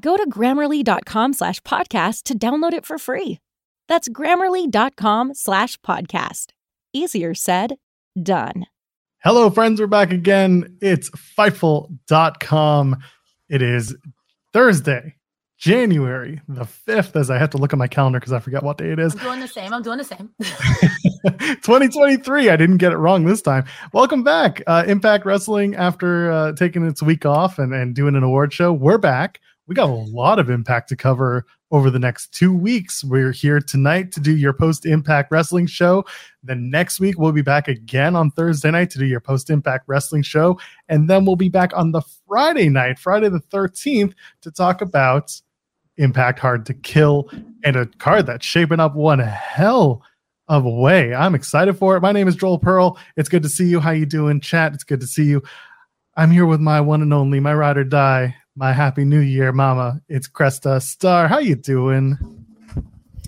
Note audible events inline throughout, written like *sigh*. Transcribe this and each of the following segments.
Go to grammarly.com slash podcast to download it for free. That's grammarly.com slash podcast. Easier said, done. Hello, friends. We're back again. It's Fightful.com. It is Thursday, January the 5th, as I have to look at my calendar because I forget what day it is. I'm doing the same. I'm doing the same. *laughs* *laughs* 2023. I didn't get it wrong this time. Welcome back. Uh, Impact Wrestling, after uh, taking its week off and, and doing an award show, we're back. We got a lot of impact to cover over the next two weeks. We're here tonight to do your post impact wrestling show. Then next week, we'll be back again on Thursday night to do your post impact wrestling show. And then we'll be back on the Friday night, Friday the 13th, to talk about Impact Hard to Kill and a card that's shaping up one hell of a way. I'm excited for it. My name is Joel Pearl. It's good to see you. How you doing, chat? It's good to see you. I'm here with my one and only, my ride or die, my happy new year mama. It's Cresta Star. How you doing?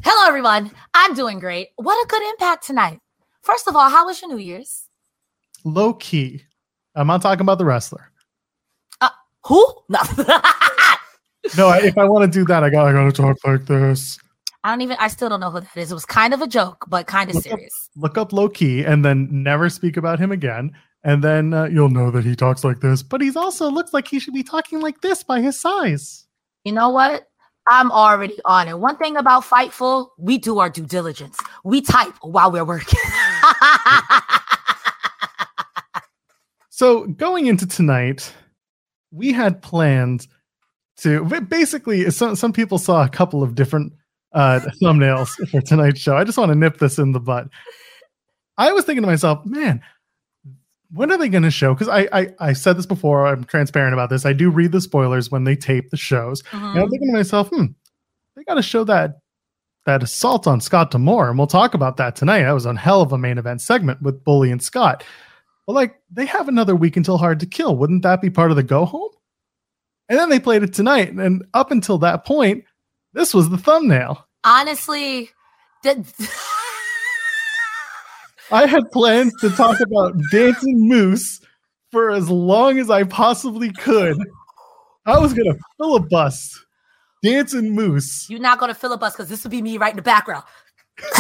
Hello, everyone. I'm doing great. What a good impact tonight. First of all, how was your New Year's? Low key. I'm not talking about the wrestler. Uh, who? No. *laughs* No, I- if I want to do that, I got I gotta talk like this. I don't even. I still don't know who that is. It was kind of a joke, but kind of Look up- serious. Look up low key and then never speak about him again. And then uh, you'll know that he talks like this, but he's also looks like he should be talking like this by his size. You know what? I'm already on it. One thing about Fightful, we do our due diligence. We type while we're working. *laughs* So going into tonight, we had planned to basically some some people saw a couple of different uh, *laughs* thumbnails for tonight's show. I just want to nip this in the butt. I was thinking to myself, man, when are they going to show? Because I, I I said this before. I'm transparent about this. I do read the spoilers when they tape the shows, and I'm Mhm. thinking to myself, hmm, they got to show that that assault on Scott D'Amore, and we'll talk about that tonight. That was a hell of a main event segment with Bully and Scott. But like, they have another week until Hard to Kill. Wouldn't that be part of the go home? And then they played it tonight, and up until that point, this was the thumbnail. Honestly, that *laughs* I had planned to talk about Dancing Moose for as long as I possibly could. I was gonna filibust Dancing Moose. you're not going to filibust because this would be me right in the background. *laughs*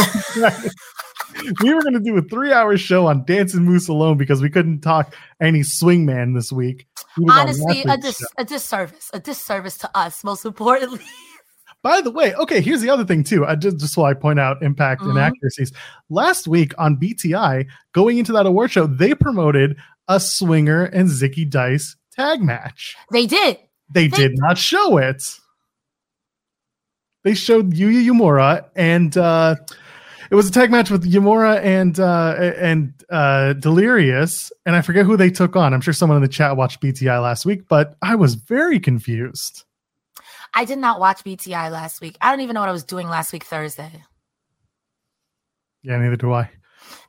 we were going to do a three-hour show on Dancing Moose alone because we couldn't talk any Swingman this week. On Honestly, a, dis- show. a disservice, a disservice to us, most importantly. *laughs* By the way, okay, here's the other thing too. I just just while I point out impact Mhm. inaccuracies. Last week on BTI, going into that award show, they promoted a Swinger and Zicky Dice tag match. They did. They They- did not show it. They showed Yuya Uemura and uh It was a tag match with Uemura and uh, and uh, Delirious, and I forget who they took on. I'm sure someone in the chat watched BTI last week, but I was very confused. I did not watch BTI last week. I don't even know what I was doing last week Thursday. Yeah, neither do I.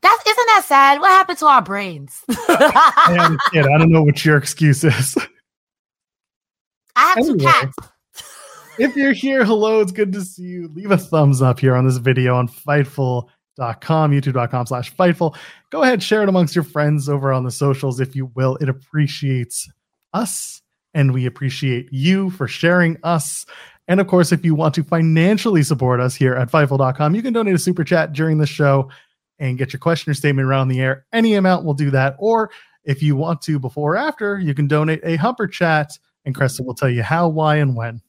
That isn't that sad. What happened to our brains? *laughs* I kid. I don't know what your excuse is. I have two cats. if you're here, hello, it's good to see you. Leave a thumbs up here on this video on Fightful.com, youtube.com slash Fightful. Go ahead, share it amongst your friends over on the socials if you will. It appreciates us and we appreciate you for sharing us. And of course, if you want to financially support us here at Fightful.com, you can donate a super chat during the show and get your question or statement around the air. Any amount will do that. Or if you want to before or after, you can donate a humper chat and Cresta will tell you how, why, and when.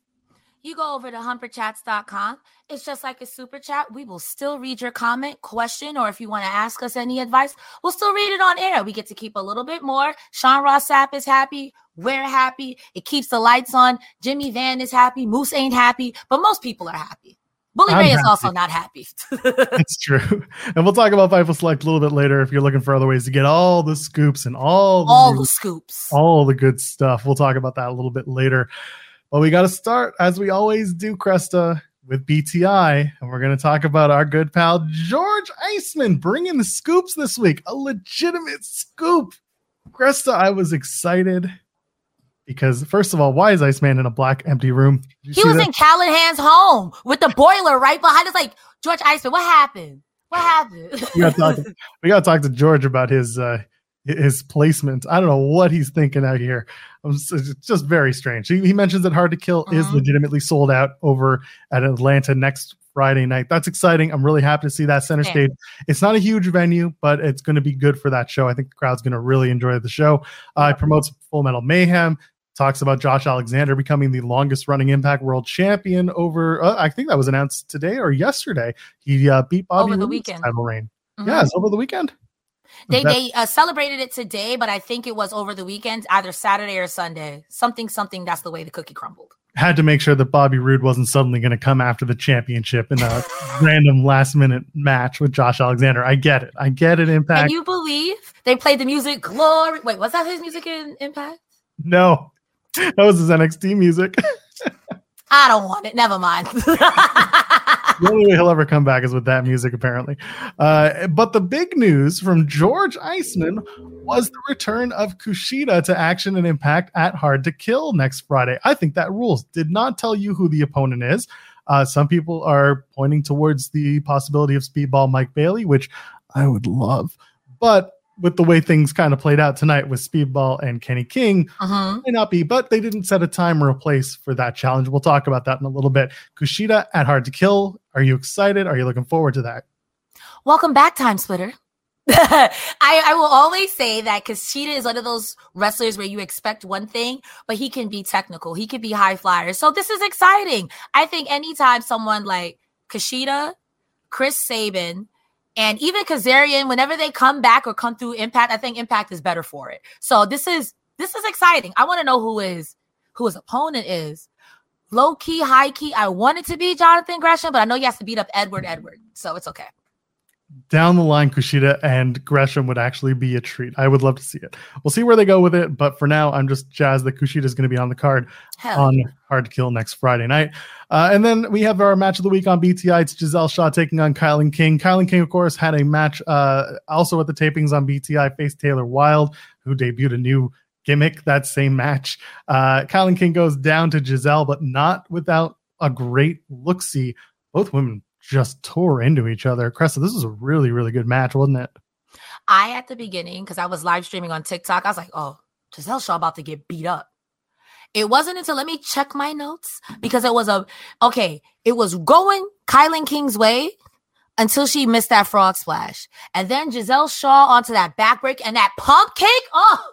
You go over to humperchats.com. It's just like a super chat. We will still read your comment, question, or if you want to ask us any advice, we'll still read it on air. We get to keep a little bit more. Sean Ross Sapp is happy. We're happy. It keeps the lights on. Jimmy Van is happy. Moose ain't happy, but most people are happy. Bully I'm Ray is also not happy. *laughs* It's true. And we'll talk about Fightful Select a little bit later if you're looking for other ways to get all the scoops and all the, All the scoops. all the good stuff. We'll talk about that a little bit later. But we got to start, as we always do, Cresta, with BTI. And we're going to talk about our good pal, George Iceman, bringing the scoops this week. A legitimate scoop. Cresta, I was excited because, first of all, why is Iceman in a black empty room? He was that? in Callihan's home with the boiler right behind us. Like, George Iceman, what happened? What happened? *laughs* we got to talk. We got to talk to George about his uh, his placement. I don't know what he's thinking out here. It's just very strange. He, he mentions that Hard to Kill is Mhm. legitimately sold out over at Atlanta next Friday night. That's exciting. I'm really happy to see that center stage. It's not a huge venue, but it's going to be good for that show. I think the crowd's going to really enjoy the show. Uh, it promotes Full Metal Mayhem. Talks about Josh Alexander becoming the longest running Impact World Champion over. Uh, I think that was announced today or yesterday. He uh, beat Bobby Over the weekend. title reign. Mhm. Yeah, it's over the weekend. They they uh, celebrated it today, but I think it was over the weekend, either Saturday or Sunday. Something, something. That's the way the cookie crumbled. had to make sure that Bobby Roode wasn't suddenly going to come after the championship in a *laughs* random last minute match with Josh Alexander. I get it. I get it. Impact. Can you believe they played the music "Glory"? Wait, was that his music in Impact? no, that was his NXT music. I don't want it. Never mind. *laughs* the only way he'll ever come back is with that music, apparently. Uh, but the big news from George Iceman was the return of Kushida to action and impact at Hard to Kill next Friday. I think that rules. Did not tell you who the opponent is. Uh, some people are pointing towards the possibility of Speedball Mike Bailey, which I would love. But with the way things kind of played out tonight with Speedball and Kenny King, Mhm. may not be, but they didn't set a time or a place for that challenge. We'll talk about that in a little bit. Kushida at Hard to Kill. Are you excited? Are you looking forward to that? Welcome back, Time Splitter. *laughs* I, I will always say that Kushida is one of those wrestlers where you expect one thing, but he can be technical. He can be high flyer. So this is exciting. I think anytime someone like Kushida, Chris Sabin, and even Kazarian, whenever they come back or come through Impact, I think Impact is better for it. So this is this is exciting. I want to know who is who his opponent is. Low key, high key. I want it to be Jonathan Gresham, but I know he has to beat up Edward Edward, so it's okay. Down the line, Kushida and Gresham would actually be a treat. I would love to see it. We'll see where they go with it, but for now, I'm just jazzed that Kushida is going to be on the card Hell on Hard to Kill next Friday night. Uh, and then we have our match of the week on BTI. It's Giselle Shaw taking on Kylan King. Kylan King, of course, had a match uh, also at the tapings on BTI, faced Taylor Wilde, who debuted a new gimmick that same match. Uh, Kylan King goes down to Giselle, but not without a great look see. Both women just tore into each other. Cressa, this was a really, really good match, wasn't it? I at the beginning, because I was live streaming on TikTok, I was like, oh, Giselle Shaw about to get beat up. It wasn't until let me check my notes because it was a okay, it was going Kylan King's way until she missed that frog splash. And then Giselle Shaw onto that backbreak and that pump kick. Oh,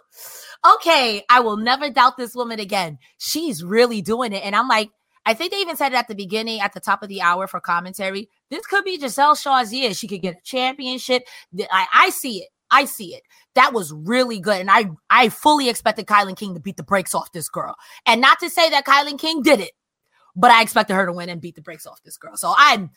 okay. I will never doubt this woman again. She's really doing it. And I'm like, I think they even said it at the beginning, at the top of the hour for commentary. This could be Giselle Shaw's year. She could get a championship. I, I see it. I see it. That was really good. And I, I fully expected Kylan King to beat the brakes off this girl. And not to say that Kylan King did it, but I expected her to win and beat the brakes off this girl. So I'm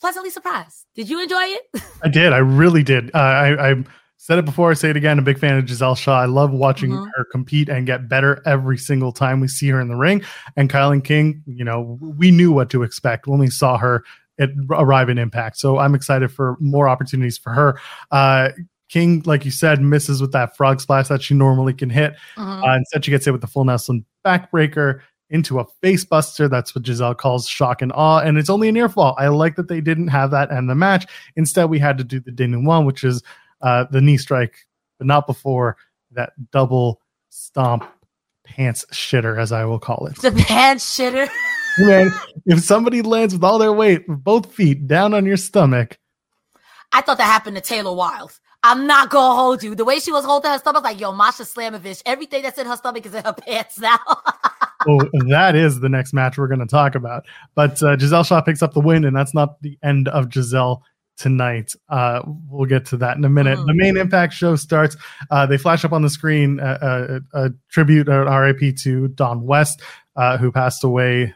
pleasantly surprised. Did you enjoy it? I did. I really did. Uh, I, I said it before. I say it again. A big fan of Giselle Shaw. I love watching Mhm. her compete and get better every single time we see her in the ring. And Kylan King, you know, we knew what to expect when we saw her at, arrive in Impact. So I'm excited for more opportunities for her. Uh, King, like you said, misses with that frog splash that she normally can hit. Mhm. Uh, instead, she gets hit with the full Nelson backbreaker into a face buster. That's what Giselle calls shock and awe. And it's only a near fall. I like that they didn't have that end the match. Instead, we had to do the denouement, which is uh, the knee strike, but not before that double stomp pants shitter, as I will call it. the pants shitter. *laughs* Man, if somebody lands with all their weight, both feet down on your stomach, I thought that happened to Taylor Wilde. I'm not gonna hold you. The way she was holding her stomach, like yo, Masha Slamovich, everything that's in her stomach is in her pants now. *laughs* oh, that is the next match we're going to talk about. But uh, Giselle Shaw picks up the win, and that's not the end of Giselle tonight. Uh, we'll get to that in a minute. Mhm. The main Impact show starts. Uh, they flash up on the screen uh, a, a tribute, an RIP to Don West, uh, who passed away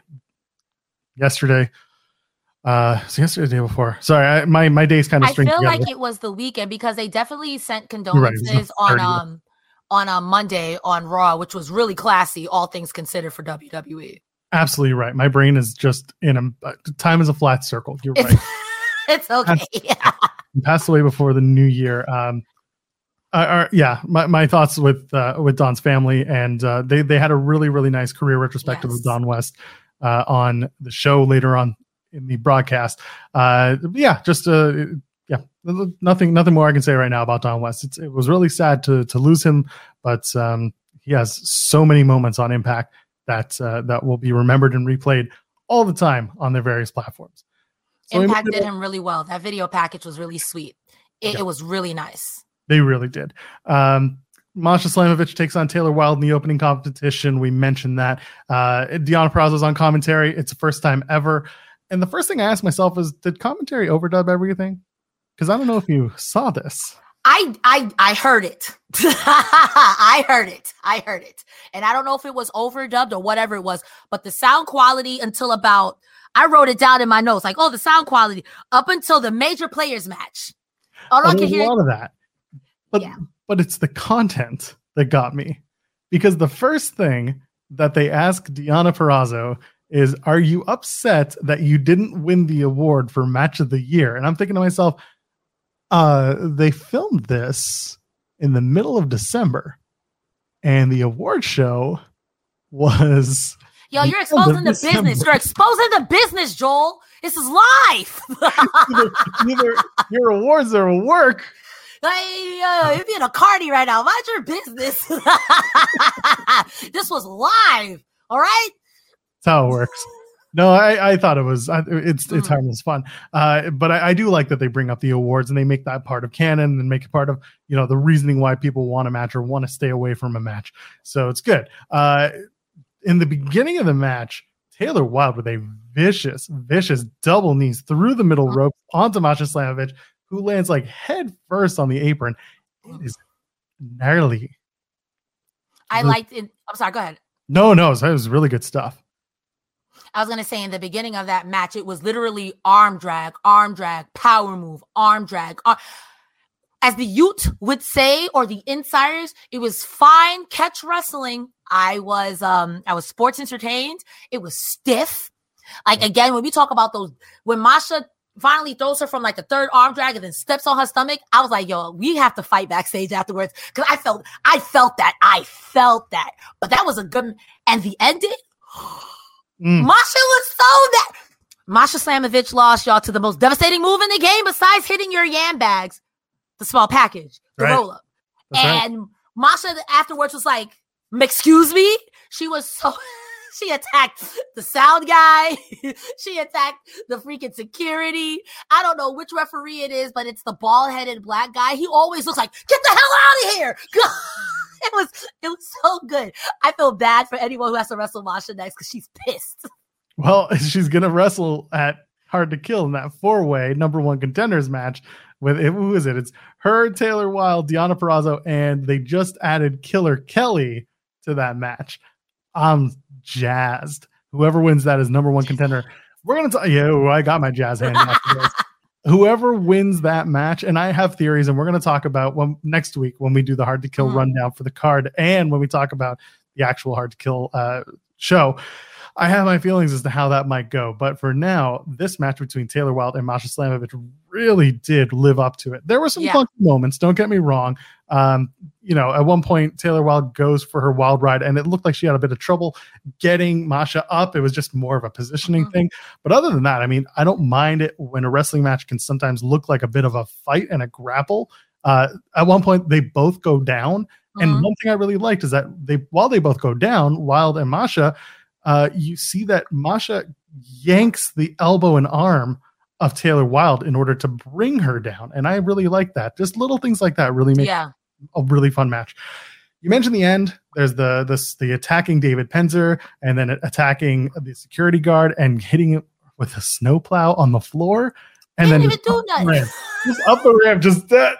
yesterday. Uh, so yesterday, the day before. Sorry, I, my my days kind of strange. I feel together. like it was the weekend because they definitely sent right, it was the condolences on 30th. um on a Monday on Raw, which was really classy, all things considered for. WWE. Absolutely right. My brain is just in a uh, time is a flat circle. You're right. *laughs* *laughs* it's okay. He passed away before the new year. Um, uh, uh, yeah, my, my thoughts with uh, with Don's family, and uh, they they had a really really nice career retrospective Yes. of Don West uh, on the show later on in the broadcast. Uh, yeah, just uh, yeah, nothing nothing more I can say right now about Don West. It's, it was really sad to to lose him, but um, he has so many moments on Impact that uh, that will be remembered and replayed all the time on their various platforms. So Impact did him really well. That video package was really sweet. It, Yeah. it was really nice. They really did. Um, Masha Slamovich takes on Taylor Wilde in the opening competition. We mentioned that. Uh, Deonna Purrazzo's on commentary. It's the first time ever. And the first thing I asked myself is, did commentary overdub everything? Because I don't know if you saw this. I I I heard it. *laughs* I heard it. I heard it. And I don't know if it was overdubbed or whatever it was, but the sound quality until about I wrote it down in my notes, like, oh, the sound quality up until the major players match. All I can could a hear lot of that. But Yeah. but it's the content that got me. Because the first thing that they ask Deonna Purrazzo is, Are you upset that you didn't win the award for match of the year? And I'm thinking to myself, uh, they filmed this in the middle of December, and the award show was *laughs* Yo, you're exposing the December. business. You're exposing the business, Joel. This is *laughs* either, either your awards are work. Hey, uh, you're being a cardi right now. Mind your business. *laughs* this was live. All right. That's how it works. No, I, I thought it was it's it's Mhm. harmless fun, uh, but I, I do like that they bring up the awards and they make that part of canon and make it part of you know the reasoning why people want a match or want to stay away from a match. So it's good. Uh, in the beginning of the match, Taylor Wilde with a vicious, vicious double knees through the middle rope onto Masha Slamovich, who lands like head first on the apron. It is gnarly. I liked it. I'm sorry. Go ahead. No, no, it was really good stuff. I was gonna say in the beginning of that match, it was literally arm drag, arm drag, power move, arm drag. As the Ute would say, or the insiders, it was fine catch wrestling. I was um I was sports entertained. It was stiff. Like again, when we talk about those, when Masha finally throws her from like the third arm drag and then steps on her stomach, I was like, yo, we have to fight backstage afterwards. Cause I felt I felt that. I felt that. But that was a good and the ending. Mm. Masha was so that Masha Slamovich lost y'all to the most devastating move in the game besides hitting your yam bags, the small package, the Right. roll up. That's right. And Masha afterwards was like, "Excuse me." She was so *laughs* she attacked the sound guy. *laughs* she attacked the freaking security. I don't know which referee it is, but it's the bald headed black guy. He always looks like, "Get the hell out of here!" *laughs* *laughs* it was it was so good. I feel bad for anyone who has to wrestle Masha next because she's pissed. *laughs* Well, *laughs* she's gonna wrestle at Hard to Kill in that four way number one contenders match with who is it? It's her, Taylor Wilde, Deonna Purrazzo, and they just added Killer Kelly to that match. I'm jazzed. Whoever wins that is number one contender We're gonna talk. Ooh, I got my jazz hand. Whoever wins that match, and I have theories, and we're gonna talk about when, next week when we do the hard to kill Mhm. rundown for the card, and when we talk about the actual hard to kill uh, show. I have my feelings as to how that might go, but for now, this match between Taylor Wilde and Masha Slamovich really did live up to it. There were some Yeah. funky moments. Don't get me wrong. Um, you know, at one point, Taylor Wilde goes for her wild ride, and it looked like she had a bit of trouble getting Masha up. It was just more of a positioning Mhm. thing. But other than that, I mean, I don't mind it when a wrestling match can sometimes look like a bit of a fight and a grapple. Uh, at one point, they both go down, and Mhm. one thing I really liked is that they, while they both go down, Wild and Masha, uh, you see that Masha yanks the elbow and arm of Taylor Wilde in order to bring her down, and I really like that. Just little things like that really make yeah. A really fun match. You mentioned the end. There's the the the attacking David Penzer and then attacking the security guard and hitting it with a snowplow on the floor, and then just do up the ramp. just up the ramp, just that,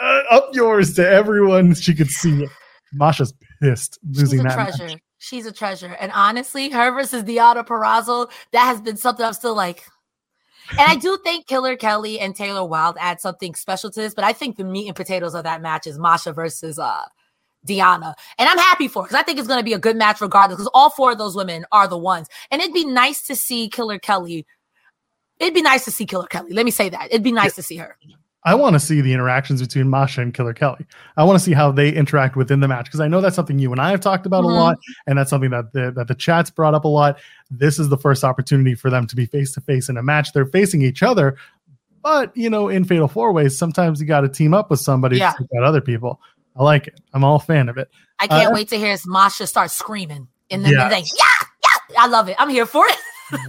uh, up yours to everyone. She could see it. Masha's pissed losing She's a that. treasure. match. She's a treasure. And honestly, her versus Deonna Purrazzo, that has been something I'm still like. And I do think Killer Kelly and Taylor Wilde add something special to this, but I think the meat and potatoes of that match is Masha versus uh Deonna. And I'm happy for it because I think it's going to be a good match regardless because all four of those women are the ones. And it'd be nice to see Killer Kelly. It'd be nice to see Killer Kelly. Let me say that. It'd be nice to see her. I want to see the interactions between Masha and Killer Kelly. I want to see how they interact within the match because I know that's something you and I have talked about Mhm. a lot, and that's something that the that the chat's brought up a lot. This is the first opportunity for them to be face to face in a match. They're facing each other, but you know, in Fatal Four Ways, sometimes you got to team up with somebody Yeah. to take out other people. I like it. I'm all a fan of it. I can't Uh, wait to hear Masha start screaming in the Yes. thing. Yeah, yeah. I love it. I'm here for it. *laughs*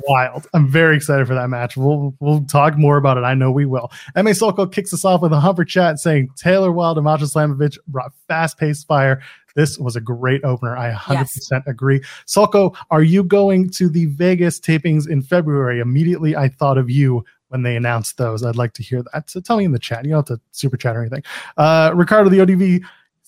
Wild. I'm very excited for that match. We'll we'll talk more about it. I know we will. MA Solko kicks us off with a humper chat saying Taylor Wilde and Masha Slamovich brought fast paced fire. This was a great opener. I 100% agree. Solko, are you going to the Vegas tapings in February? Immediately, I thought of you when they announced those. I'd like to hear that. So tell me in the chat. You don't have to super chat or anything. Uh, Ricardo, the ODV,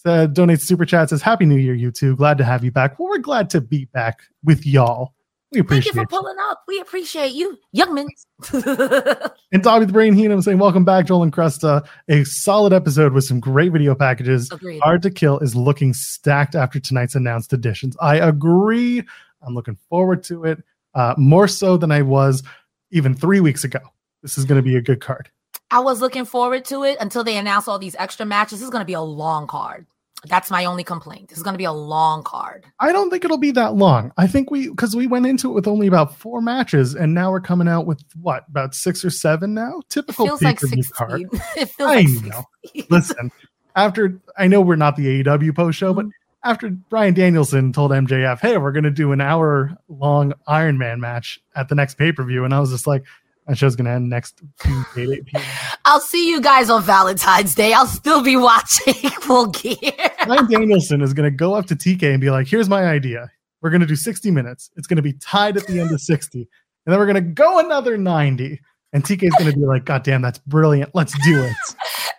said, donates super chat, says, Happy New Year, you two. Glad to have you back. Well, we're glad to be back with y'all. We Thank you for pulling up. We appreciate you, young men. *laughs* And Dobby the Brain Heenan saying, Welcome back, Joel and Cresta. A solid episode with some great video packages. Agreed. Hard to Kill is looking stacked after tonight's announced additions. I agree. I'm looking forward to it uh, more so than I was even three weeks ago. This is going to be a good card. I was looking forward to it until they announced all these extra matches. This is going to be a long card. That's my only complaint. This is going to be a long card. I don't think it'll be that long. I think we, because we went into it with only about four matches, and now we're coming out with what, about six or seven now? It Typical feels like 16. *laughs* It feels I like know. listen, after I know we're not the AEW post show, but mm-hmm. after Bryan Danielson told MJF, "Hey, we're going to do an hour long Iron Man match at the next pay per view," and I was just like, "That show's going to end next Tuesday *laughs* p.m." I'll see you guys on Valentine's Day. I'll still be watching *laughs* Full Gear. Bryan Danielson is going to go up to TK and be like, "Here's my idea. We're going to do 60 minutes. It's going to be tied at the end of 60, and then we're going to go another 90." And TK is going to be like, "God damn, that's brilliant. Let's do it." *laughs*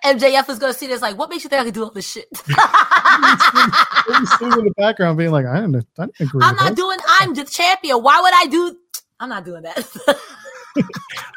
MJF is going to see this like, what makes you think I can do all this shit? He's in the background being like, "I didn't, I didn't agree." I'm not this." doing, I'm the champion. Why would I do? I'm not doing that.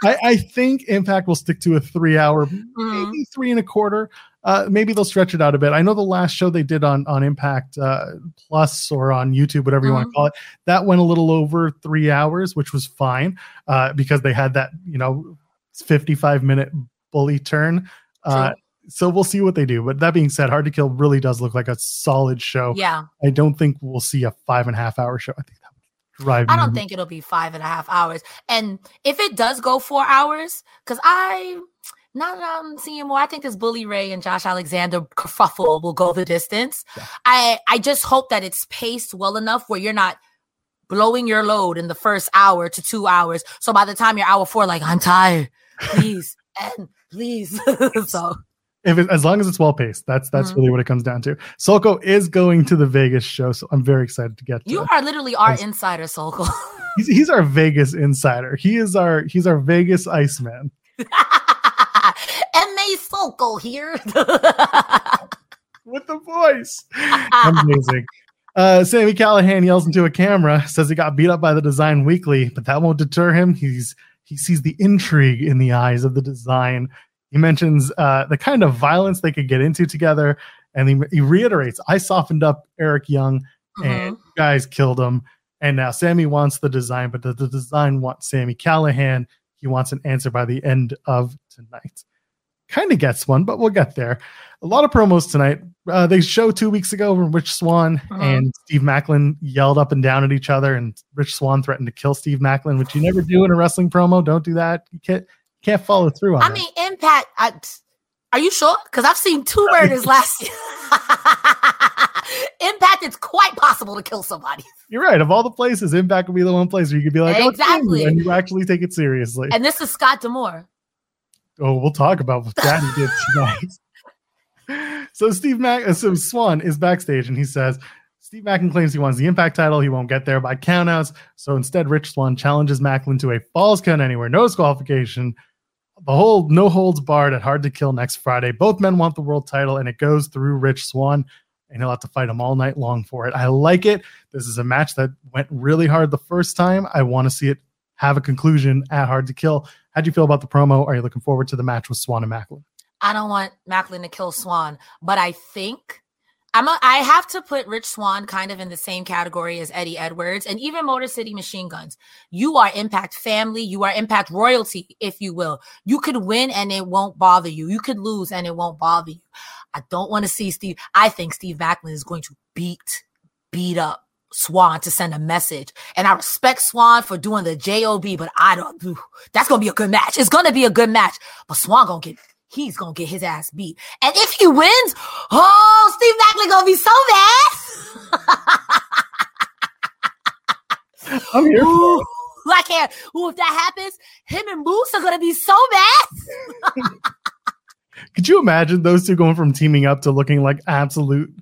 I, I think Impact will stick to a three hour, Mhm. maybe three and a quarter. Uh, maybe they'll stretch it out a bit. I know the last show they did on on Impact uh, Plus or on YouTube, whatever you want to call it, that went a little over three hours, which was fine uh, because they had that you know fifty five minute bully turn. Uh, True. so we'll see what they do. But that being said, Hard to Kill really does look like a solid show. yeah. I don't think we'll see a five and a half hour show. I think drive. I don't mm-hmm. think it'll be five and a half hours. And if it does go four hours, because I now that I'm seeing more, I think this Bully Ray and Josh Alexander kerfuffle will go the distance. Yeah. I I just hope that it's paced well enough where you're not blowing your load in the first hour to two hours. So by the time you're hour four, like I'm tired, please and please. *laughs* so if it, as long as it's well paced, that's that's Mhm. really what it comes down to. Solko is going to the Vegas show, so I'm very excited to get. To you are literally our Yes. insider, Sokol. *laughs* He's, he's our Vegas insider. He is our he's our Vegas Iceman. M.A. Sokol here. with the voice. Amazing. Uh, Sami Callihan yells into a camera, says he got beat up by the design weekly, but that won't deter him. He's he sees the intrigue in the eyes of the design. He mentions uh, the kind of violence they could get into together, and he, he reiterates, "I softened up Eric Young, and you guys killed him." And now Sammy wants the design, but the, the design wants Sami Callihan. He wants an answer by the end of tonight. Kind of gets one, but we'll get there. A lot of promos tonight. Uh, they show two weeks ago when Rich Swann Mhm. and Steve Maclin yelled up and down at each other, and Rich Swann threatened to kill Steve Maclin, which you never do in a wrestling promo. Don't do that. You can't can't follow through on I that. mean, Impact. I, are you sure? Because I've seen two murders last year. *laughs* Impact, it's quite possible to kill somebody. You're right. Of all the places, Impact would be the one place where you could be like, "Oh, Exactly. and you actually take it seriously. And this is Scott D'Amore. Oh, we'll talk about what that he did *laughs* tonight. so Steve Mack, uh, so Swann is backstage and he says, Steve Maclin claims he wants the Impact title. He won't get there by countouts. So instead, Rich Swann challenges Maclin to a Falls Count Anywhere, no disqualification. The whole no holds barred at Hard to Kill next Friday. Both men want the world title, and it goes through Rich Swann, and he'll have to fight him all night long for it. I like it. This is a match that went really hard the first time. I want to see it have a conclusion at Hard to Kill. How do you feel about the promo? Are you looking forward to the match with Swann and Maclin? I don't want Maclin to kill Swann, but I think I'm a, I have to put Rich Swann kind of in the same category as Eddie Edwards and even Motor City Machine Guns. You are Impact family, you are Impact royalty, if you will. You could win and it won't bother you. You could lose and it won't bother you. I don't want to see Steve. I think Steve Maclin is going to beat beat up Swann to send a message. And I respect Swann for doing the job, but I don't. That's gonna be a good match. It's gonna be a good match, but Swann gonna get he's gonna get his ass beat. And if he wins, oh, Steve Maclin gonna be so mad. *laughs* I'm here Ooh, I can't. Ooh, if that happens, him and Moose are gonna be so mad. *laughs* Could you imagine those two going from teaming up to looking like absolute,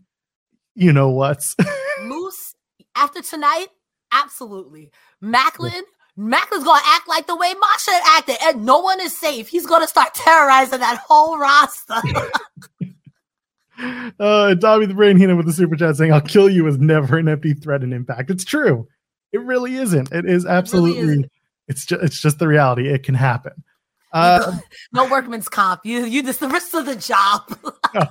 you know what's? *laughs* Moose, after tonight, absolutely. Maclin, Maclin's gonna act like the way Masha acted, and no one is safe. He's gonna start terrorizing that whole roster. *laughs* uh, Tommy the Brain Heenan with the super chat saying, "I'll kill you" is never an empty threat And in Impact. It's true. It really isn't. It is absolutely. isn't. it's just. It's just the reality. It can happen. Uh, no workman's comp. You, you just the rest of the job. *laughs*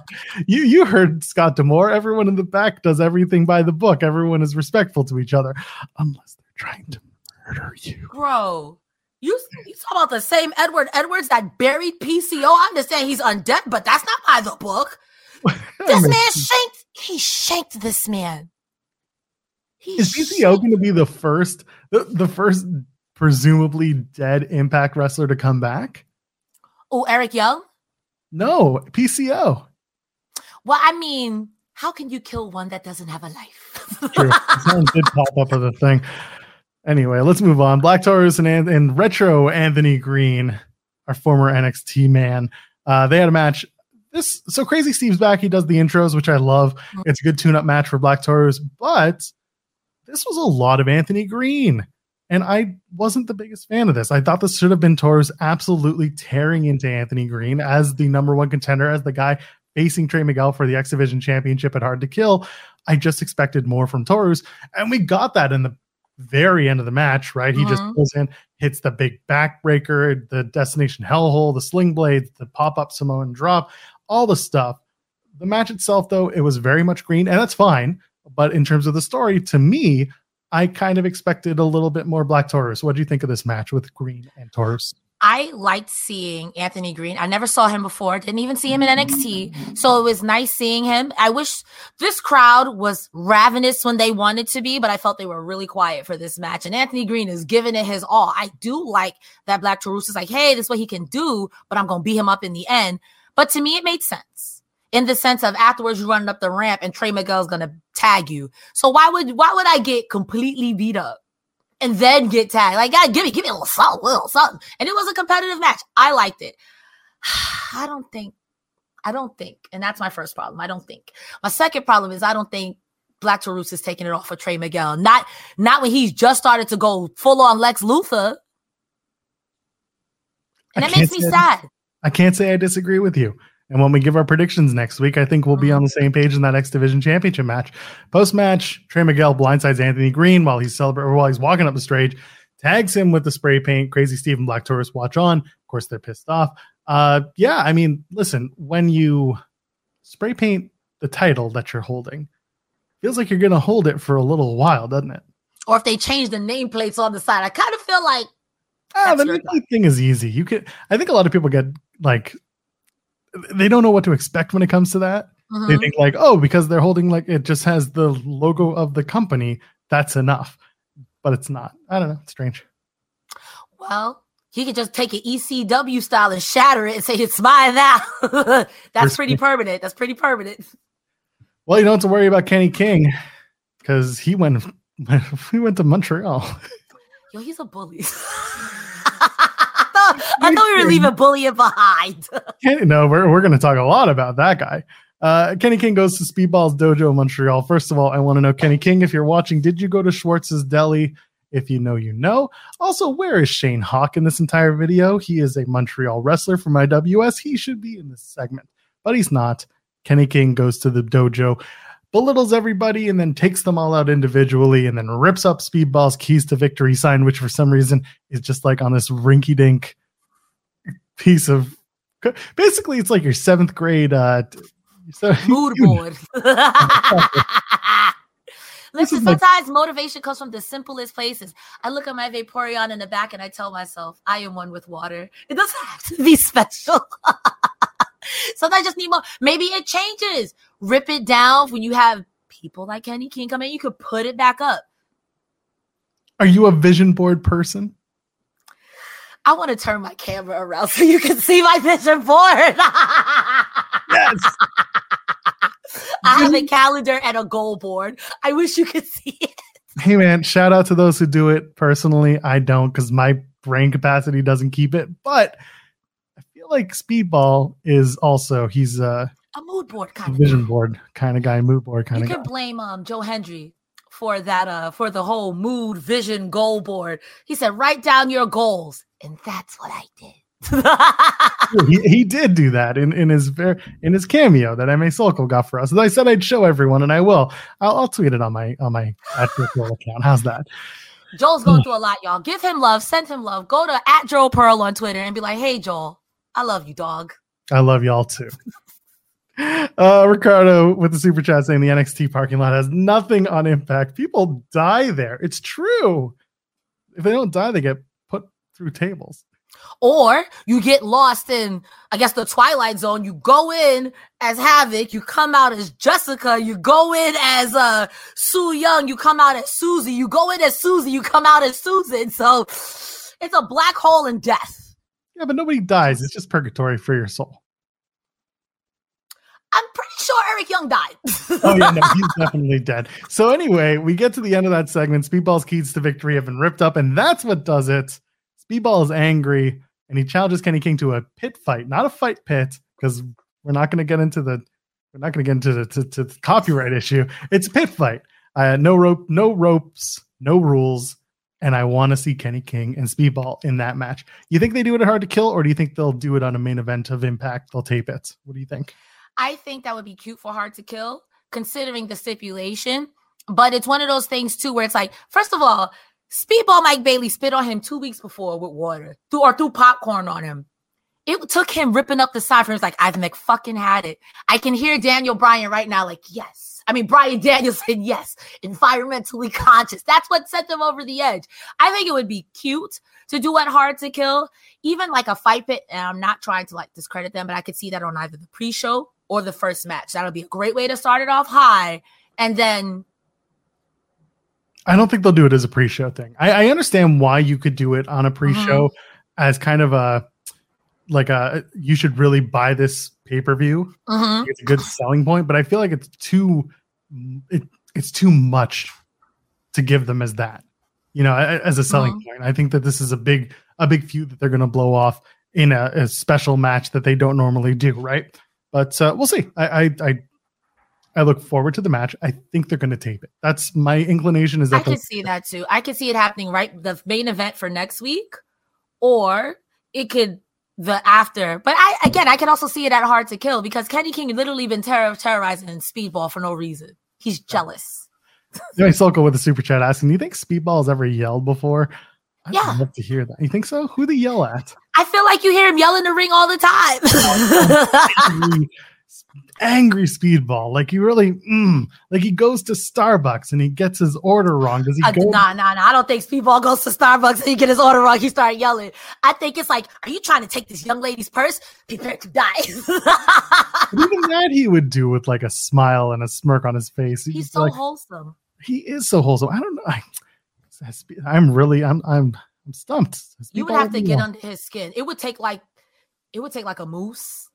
you you heard Scott D'Amore. Everyone in the back does everything by the book. Everyone is respectful to each other, unless they're trying to murder you. Bro, you you talk about the same Edward Edwards that buried PCO. I understand he's undead, but that's not by the book. *laughs* This man shanked. He shanked this man. He Is PCO going to be the first, the, the first presumably dead Impact wrestler to come back? Oh, Eric Young. No, PCO. Well, I mean, how can you kill one that doesn't have a life? True. *laughs* Someone did pop up with a thing. Anyway, let's move on. Black Taurus and, and retro Anthony Green, our former NXT man, uh, they had a match. This so crazy. Steve's back. He does the intros, which I love. It's a good tune-up match for Black Taurus, but this was a lot of Anthony Green, and I wasn't the biggest fan of this. I thought this should have been Taurus absolutely tearing into Anthony Green as the number one contender, as the guy facing Trey Miguel for the X Division Championship at Hard to Kill. I just expected more from Taurus, and we got that in the very end of the match, right? He just Mhm. pulls in, hits the big backbreaker, the destination hellhole, the sling blades, the pop up Samoan drop, all the stuff. The match itself, though, it was very much green, and that's fine. But in terms of the story, to me, I kind of expected a little bit more Black Taurus. What do you think of this match with Green and Taurus? I liked seeing Anthony Green. I never saw him before, didn't even see him in NXT. So it was nice seeing him. I wish this crowd was ravenous when they wanted to be, but I felt they were really quiet for this match. And Anthony Green is giving it his all. I do like that Black Taurus is like, hey, this is what he can do, but I'm going to beat him up in the end. But to me, it made sense in the sense of afterwards you running up the ramp and Trey Miguel's going to tag you. So why would why would I get completely beat up? And then get tagged. Like, God, give me, give me a little something, a little something. And it was a competitive match. I liked it. *sighs* I don't think, I don't think, and that's my first problem. I don't think. My second problem is I don't think Black Taurus is taking it off for Trey Miguel. Not, not when he's just started to go full on Lex Luthor. And I that makes me say- sad. I can't say I disagree with you. And when we give our predictions next week, I think we'll be on the same page in that X Division Championship match. Post match, Trey Miguel blindsides Anthony Green while he's celebrating, while he's walking up the stage, tags him with the spray paint. Crazy Stephen Black Taurus watch on. Of course, they're pissed off. Uh, yeah, I mean, listen, when you spray paint the title that you're holding, feels like you're going to hold it for a little while, doesn't it? Or if they change the nameplates on the side, I kind of feel like Ah, the nameplate thing is easy. You can. I think a lot of people get like they don't know what to expect when it comes to that. They mm-hmm. think like, oh, because they're holding like it just has the logo of the company, that's enough. But it's not. I don't know. It's strange. Well, he could just take an ECW style and shatter it and say it's mine now. *laughs* That's pretty permanent. That's pretty permanent. Well, you don't have to worry about Kenny King because he went *laughs* he went to Montreal. Yo, he's a bully. *laughs* *laughs* I thought, we were leaving bullying behind. *laughs* No, we're we're gonna talk a lot about that guy. Uh, Kenny King goes to Speedball's dojo in Montreal. First of all, I want to know, Kenny King, if you're watching, did you go to Schwartz's Deli? If you know, you know. Also, where is Shayne Hawke in this entire video? He is a Montreal wrestler from IWS. He should be in this segment, but he's not. Kenny King goes to the dojo, belittles everybody, and then takes them all out individually, and then rips up Speedball's keys to victory sign, which for some reason is just like on this rinky dink piece of. Basically, it's like your seventh grade. Uh, so *laughs* Mood board. *laughs* Listen, sometimes motivation comes from the simplest places. I look at my Vaporeon in the back and I tell myself, I am one with water. *laughs* It doesn't have to be special. Sometimes I just need more. Maybe it changes. Rip it down when you have people like Kenny King come in. You could put it back up. Are you a vision board person? I want to turn my camera around *laughs* so you can see my vision board. *laughs* Yes. I have a calendar and a goal board. I wish you could see it. hey man, shout out to those who do it. Personally, I don't because my brain capacity doesn't keep it. But I feel like Speedball is also he's a A mood board kind of vision board kind of guy, mood board kind you of guy. can blame um Joe Hendry for that uh for the whole mood vision goal board. He said write down your goals, and that's what I did. he, he did do that in, in his ver- in his cameo that MA Sokol got for us. And I said I'd show everyone, and I will. I'll, I'll tweet it on my on my at account. How's that? Joel's going through a *sighs* lot, y'all. Give him love, send him love. Go to at Joel Pearl on Twitter and be like, hey Joel, I love you, dog. I love y'all too. Uh, Ricardo with the super chat saying the NXT parking lot has nothing on impact. People die there. It's true. If they don't die, they get put through tables. Or you get lost in, I guess, the Twilight Zone. You go in as Havok, you come out as Jessica, you go in as uh Sue Yung, you come out as Susie, you go in as Susie, you come out as Susan. So it's a black hole in death. Yeah, but nobody dies. It's just purgatory for your soul. I'm pretty sure Eric Young died. *laughs* Oh yeah, no, he's definitely dead. So anyway, we get to the end of that segment. Speedball's keys to victory have been ripped up, and that's what does it. Speedball is angry, and he challenges Kenny King to a pit fight, not a fight pit, because we're not going to get into the we're not going to get into the to, to the copyright issue. It's a pit fight. Uh, no rope, no ropes, no rules, and I want to see Kenny King and Speedball in that match. You think they do it at Hard to Kill, or do you think they'll do it on a main event of Impact? They'll tape it. What do you think? I think that would be cute for Hard to Kill, considering the stipulation. But it's one of those things too, where it's like, first of all, Speedball Mike Bailey spit on him two weeks before with water, or threw popcorn on him. It took him ripping up the side for him. It's like I've fucking had it. I can hear Daniel Bryan right now, like yes. I mean Bryan Danielson, *laughs* yes, environmentally conscious. That's what sent them over the edge. I think it would be cute to do at Hard to Kill, even like a fight pit. And I'm not trying to like discredit them, but I could see that on either the pre-show or the first match. That'll be a great way to start it off high, and then I don't think they'll do it as a pre-show thing. I, I understand why you could do it on a pre-show as kind of a like a you should really buy this pay-per-view. mhm. It's a good selling point, but I feel like it's too it, it's too much to give them as that. You know, as a selling Mhm. point. I think that this is a big a big feud that they're going to blow off in a, a special match that they don't normally do, right? But uh, we'll see. I, I I I look forward to the match. I think they're going to tape it. That's my inclination. Is that I could they'll- see that too. I could see it happening right the main event for next week, or it could the after. But I again, I can also see it at Hard to Kill because Kenny King literally been terror- terrorizing Speedball for no reason. He's jealous. Anyway, Soko with a super chat asking, "Do you think Speedball has ever yelled before?" I'd Yeah. love to hear that. You think so? Who they yell at? I feel like you hear him yell in the ring all the time. *laughs* angry, angry Speedball. Like he really, mm, like he goes to Starbucks and he gets his order wrong. Does he Uh, go? nah, nah, nah. I don't think Speedball goes to Starbucks and he get his order wrong. He start yelling. I think it's like, are you trying to take this young lady's purse? Prepare to die. *laughs* Even that he would do with like a smile and a smirk on his face. He'd He's so like, wholesome. he is so wholesome. I don't know. I, I'm really, I'm, I'm, I'm stumped. You would have to get under his skin. It would take like, it would take like a moose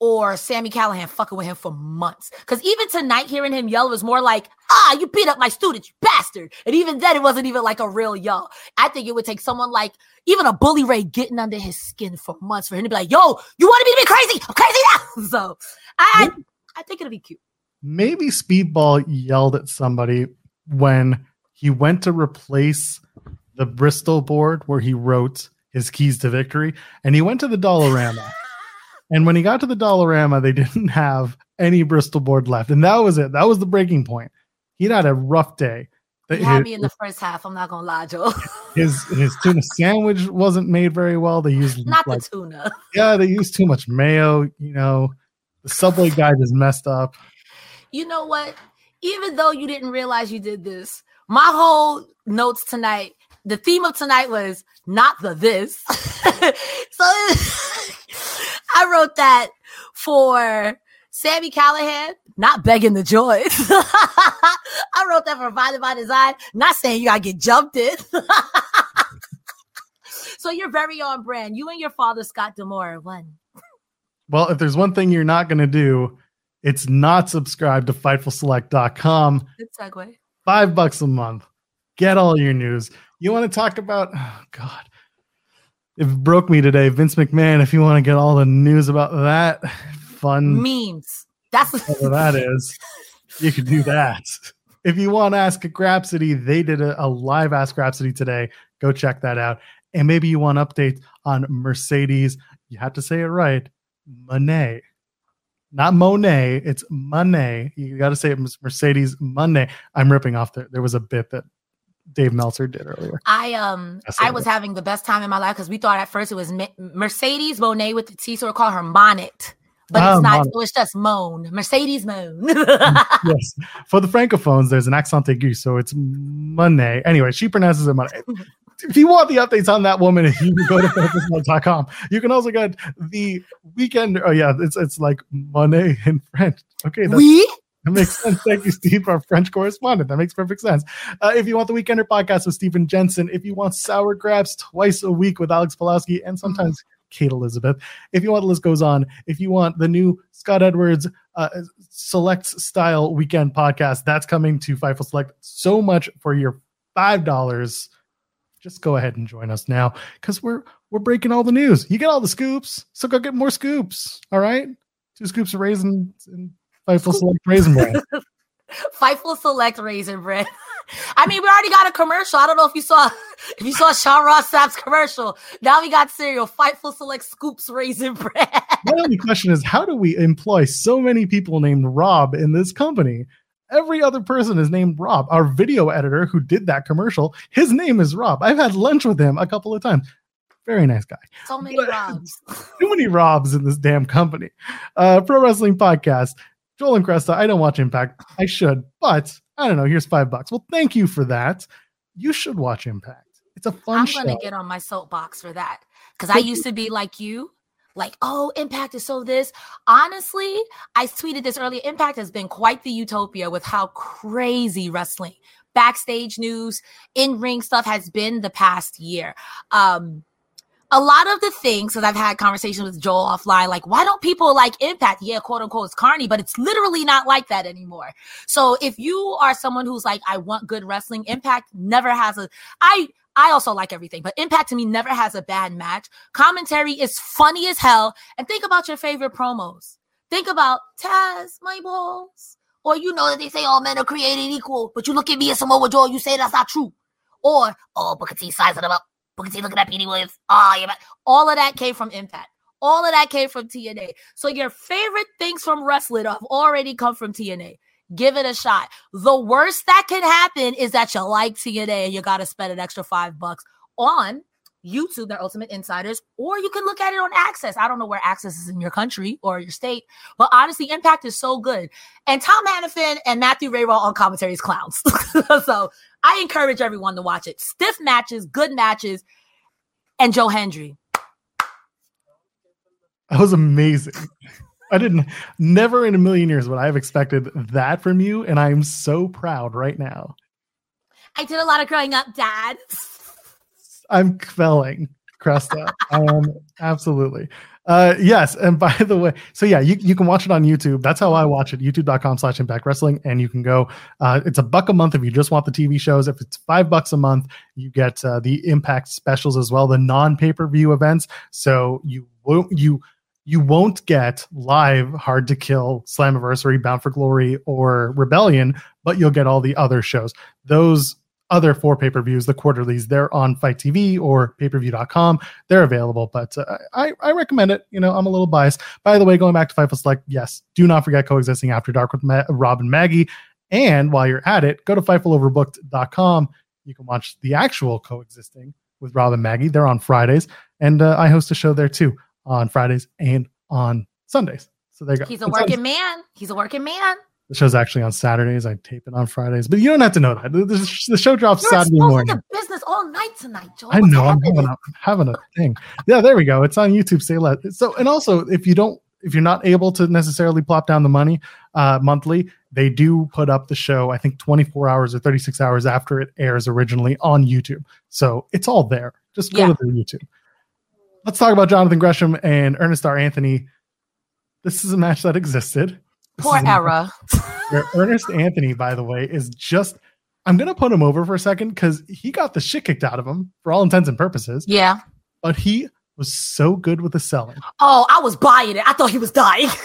or Sami Callihan fucking with him for months. Because even tonight, hearing him yell was more like, ah, you beat up my student, you bastard. And even then, it wasn't even like a real yell. I think it would take someone like even a bully Ray getting under his skin for months for him to be like, yo, you wanted me to be crazy? I'm crazy now. *laughs* So I, I, I think it'll be cute. maybe Speedball yelled at somebody when he went to replace the Bristol board where he wrote his keys to victory, and he went to the Dollarama. *laughs* and when he got to the Dollarama, they didn't have any Bristol board left, and that was it. That was the breaking point. He'd had a rough day. He His, had me in the first half. I'm not gonna lie, Joe. *laughs* his his tuna sandwich wasn't made very well. They used not like the tuna. yeah, they used too much mayo. You know, the Subway guy just messed up. You know what? Even though you didn't realize you did this, my whole notes tonight, the theme of tonight was not the this. *laughs* so *laughs* I wrote that for Sami Callihan, not begging the joys. *laughs* I wrote that for Violent by Design, not saying you gotta get jumped in. so you're very on brand. You and your father, Scott D'Amore, one. Well, if there's one thing you're not going to do, it's not subscribe to FightfulSelect.com. Good segue. Five bucks a month. Get all your news. You want to talk about, oh God, it broke me today. Vince McMahon, if you want to get all the news about that, fun, Memes. That's whatever that is, you could do that. If you want to ask a Grapsody, they did a, a live Ask Grapsody today. Go check that out. And maybe you want updates on Mercedes. You have to say it right. Monet. Not Monet, it's Monet. You got to say it was Mercedes Monet. I'm ripping off there. There was a bit that Dave Meltzer did earlier. I um I it. was having the best time in my life because we thought at first it was Me- Mercedes Monet with the T, so we call her Monet, but Ah, it's not. Monet. So it's just Moan Mercedes Moan. *laughs* yes. For the francophones, there's an accent aigu, so it's Monet. Anyway, she pronounces it Monet. If you want the updates on that woman, *laughs* you can go to focusmode.com. You can also get the weekend. Oh yeah, it's it's like Monet in French. Okay, that's, that makes sense. Thank you, Steve, our French correspondent. That makes perfect sense. Uh, if you want the Weekender podcast with Stephen Jensen, if you want Sour Grabs twice a week with Alex Pulowski and sometimes Kate Elizabeth, if you want the list goes on, if you want the new Scott Edwards uh, select style weekend podcast, that's coming to Fightful Select. So much for your five dollars. Just go ahead and join us now because we're we're breaking all the news. You get all the scoops, so go get more scoops. All right, two scoops of raisins and Fightful Select raisin bread. *laughs* Fightful Select Raisin Bread. *laughs* I mean, we already got a commercial. I don't know if you saw *laughs* if you saw Sean Ross Sapp's commercial. Now we got cereal. Fightful Select Scoops Raisin Bread. My only question is, how do we employ so many people named Rob in this company? Every other person is named Rob. Our video editor who did that commercial, his name is Rob. I've had lunch with him a couple of times. Very nice guy. So many But- Robs. *laughs* Too many Robs in this damn company. Uh, Pro Wrestling Podcast. Joel and Cresta. I don't watch Impact. I should, but I don't know. Here's five bucks. Well, thank you for that. You should watch Impact. It's a fun I'm show. gonna get on my soapbox for that because I used to be like you, like, oh, Impact is so this. Honestly, I tweeted this earlier. Impact has been quite the utopia with how crazy wrestling, backstage news, in ring stuff has been the past year. Um, a lot of the things because I've had conversations with Joel offline, like, why don't people like Impact? Yeah, quote unquote, it's carny, but it's literally not like that anymore. So if you are someone who's like, I want good wrestling, Impact never has a. I I also like everything, but Impact to me never has a bad match. Commentary is funny as hell, and think about your favorite promos. Think about Taz, my balls, or you know that they say all men are created equal, but you look at me and Samoa Joe, you say that's not true, or oh Booker T sizing them up. Booker T looking at Petey Williams. Oh, yeah. All of that came from Impact. All of that came from TNA. So your favorite things from wrestling have already come from TNA. Give it a shot. The worst that can happen is that you like TNA and you got to spend an extra five bucks on YouTube, their Ultimate Insiders, or you can look at it on AXS. I don't know where AXS is in your country or your state, but honestly, Impact is so good. And Tom Hannifan and Matthew Rehwoldt on commentary is clowns. *laughs* so I encourage everyone to watch it. Stiff matches, good matches, and Joe Hendry. That was amazing. I didn't, never in a million years would I have expected that from you. And I'm so proud right now. I did a lot of growing up, Dad. *laughs* I'm quelling, Cresta. I am absolutely. Uh, yes, and by the way, so yeah, you, you can watch it on YouTube. That's how I watch it, youtube.com slash impact wrestling. And you can go, uh, it's a buck a month if you just want the TV shows. If it's five bucks a month, you get uh, the impact specials as well, the non pay-per-view events. So you won't you you won't get live hard to kill slammiversary bound for glory or rebellion but you'll get all the other shows those other four pay per views, the quarterlies, they're on FITE TV or payperview.com. They're available, but uh, I, I recommend it. You know, I'm a little biased. By the way, going back to Fightful Select, yes, do not forget coexisting after dark with Ma- Rob and Maggie. And while you're at it, go to fightfuloverbooked.com. You can watch the actual coexisting with Rob and Maggie. They're on Fridays, and uh, I host a show there too on Fridays and on Sundays. So there you go. He's a working man. He's a working man. The show's actually on Saturdays. I tape it on Fridays, but you don't have to know that. The, the show drops You're Saturday morning. The business all night tonight, Joe. I know. I'm having a, having a thing. Yeah, there we go. It's on YouTube. Say let. So, and also, if you don't, if you're not able to necessarily plop down the money uh, monthly, they do put up the show. I think 24 hours or 36 hours after it airs originally on YouTube. So it's all there. Just go Yeah. to the YouTube. Let's talk about Jonathan Gresham and Ernest R. Anthony. This is a match that existed. This Poor era. *laughs* where Ernest Anthony, by the way, is just. I'm gonna put him over for a second because he got the shit kicked out of him for all intents and purposes, Yeah. but he was so good with the selling. Oh, I was buying it. I thought he was dying. *laughs*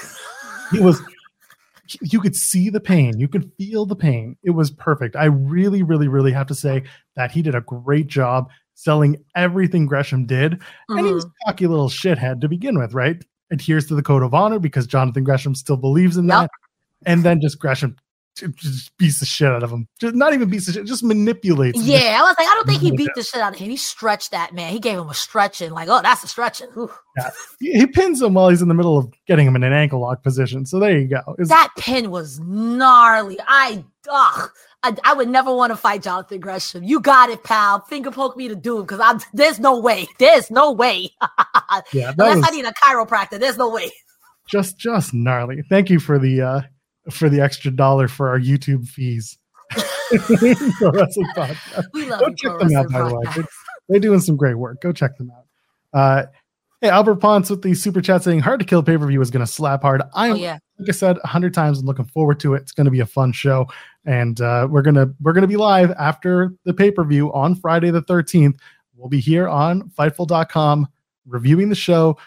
He was. You could see the pain. You could feel the pain. It was perfect. I really, really, really have to say that he did a great job selling everything Gresham did. And he was Mhm. a cocky little shithead to begin with, right? Adheres to the code of honor because Jonathan Gresham still believes in Yep. that. And then just Gresham just beats the shit out of him. Just not even beats the shit, just manipulates. him. Yeah, I was like, I don't think he beat the shit out of him. He stretched that man. He gave him a stretching, like, oh, that's a stretching. Ooh. He, he pins him while he's in the middle of getting him in an ankle lock position. So there you go. That pin was gnarly. I, ugh, I, I would never want to fight Jonathan Gresham. You got it, pal. Finger poke me to doom because I'm. There's no way. There's no way. *laughs* yeah, Unless I need a chiropractor, there's no way. just just gnarly. Thank you for the uh for the extra dollar for our YouTube fees. *laughs* Pro Wrestling Podcast. We love Go you, check them out, by the way. They're, they're doing some great work. Go check them out. Uh, hey, Albert Ponce with the super chat saying hard to kill pay per view is going to slap hard. I Oh am, yeah, like I said a hundred times, I'm looking forward to it. It's going to be a fun show, and uh, we're gonna we're gonna be live after the pay per view on Friday the 13th. We'll be here on Fightful.com reviewing the show.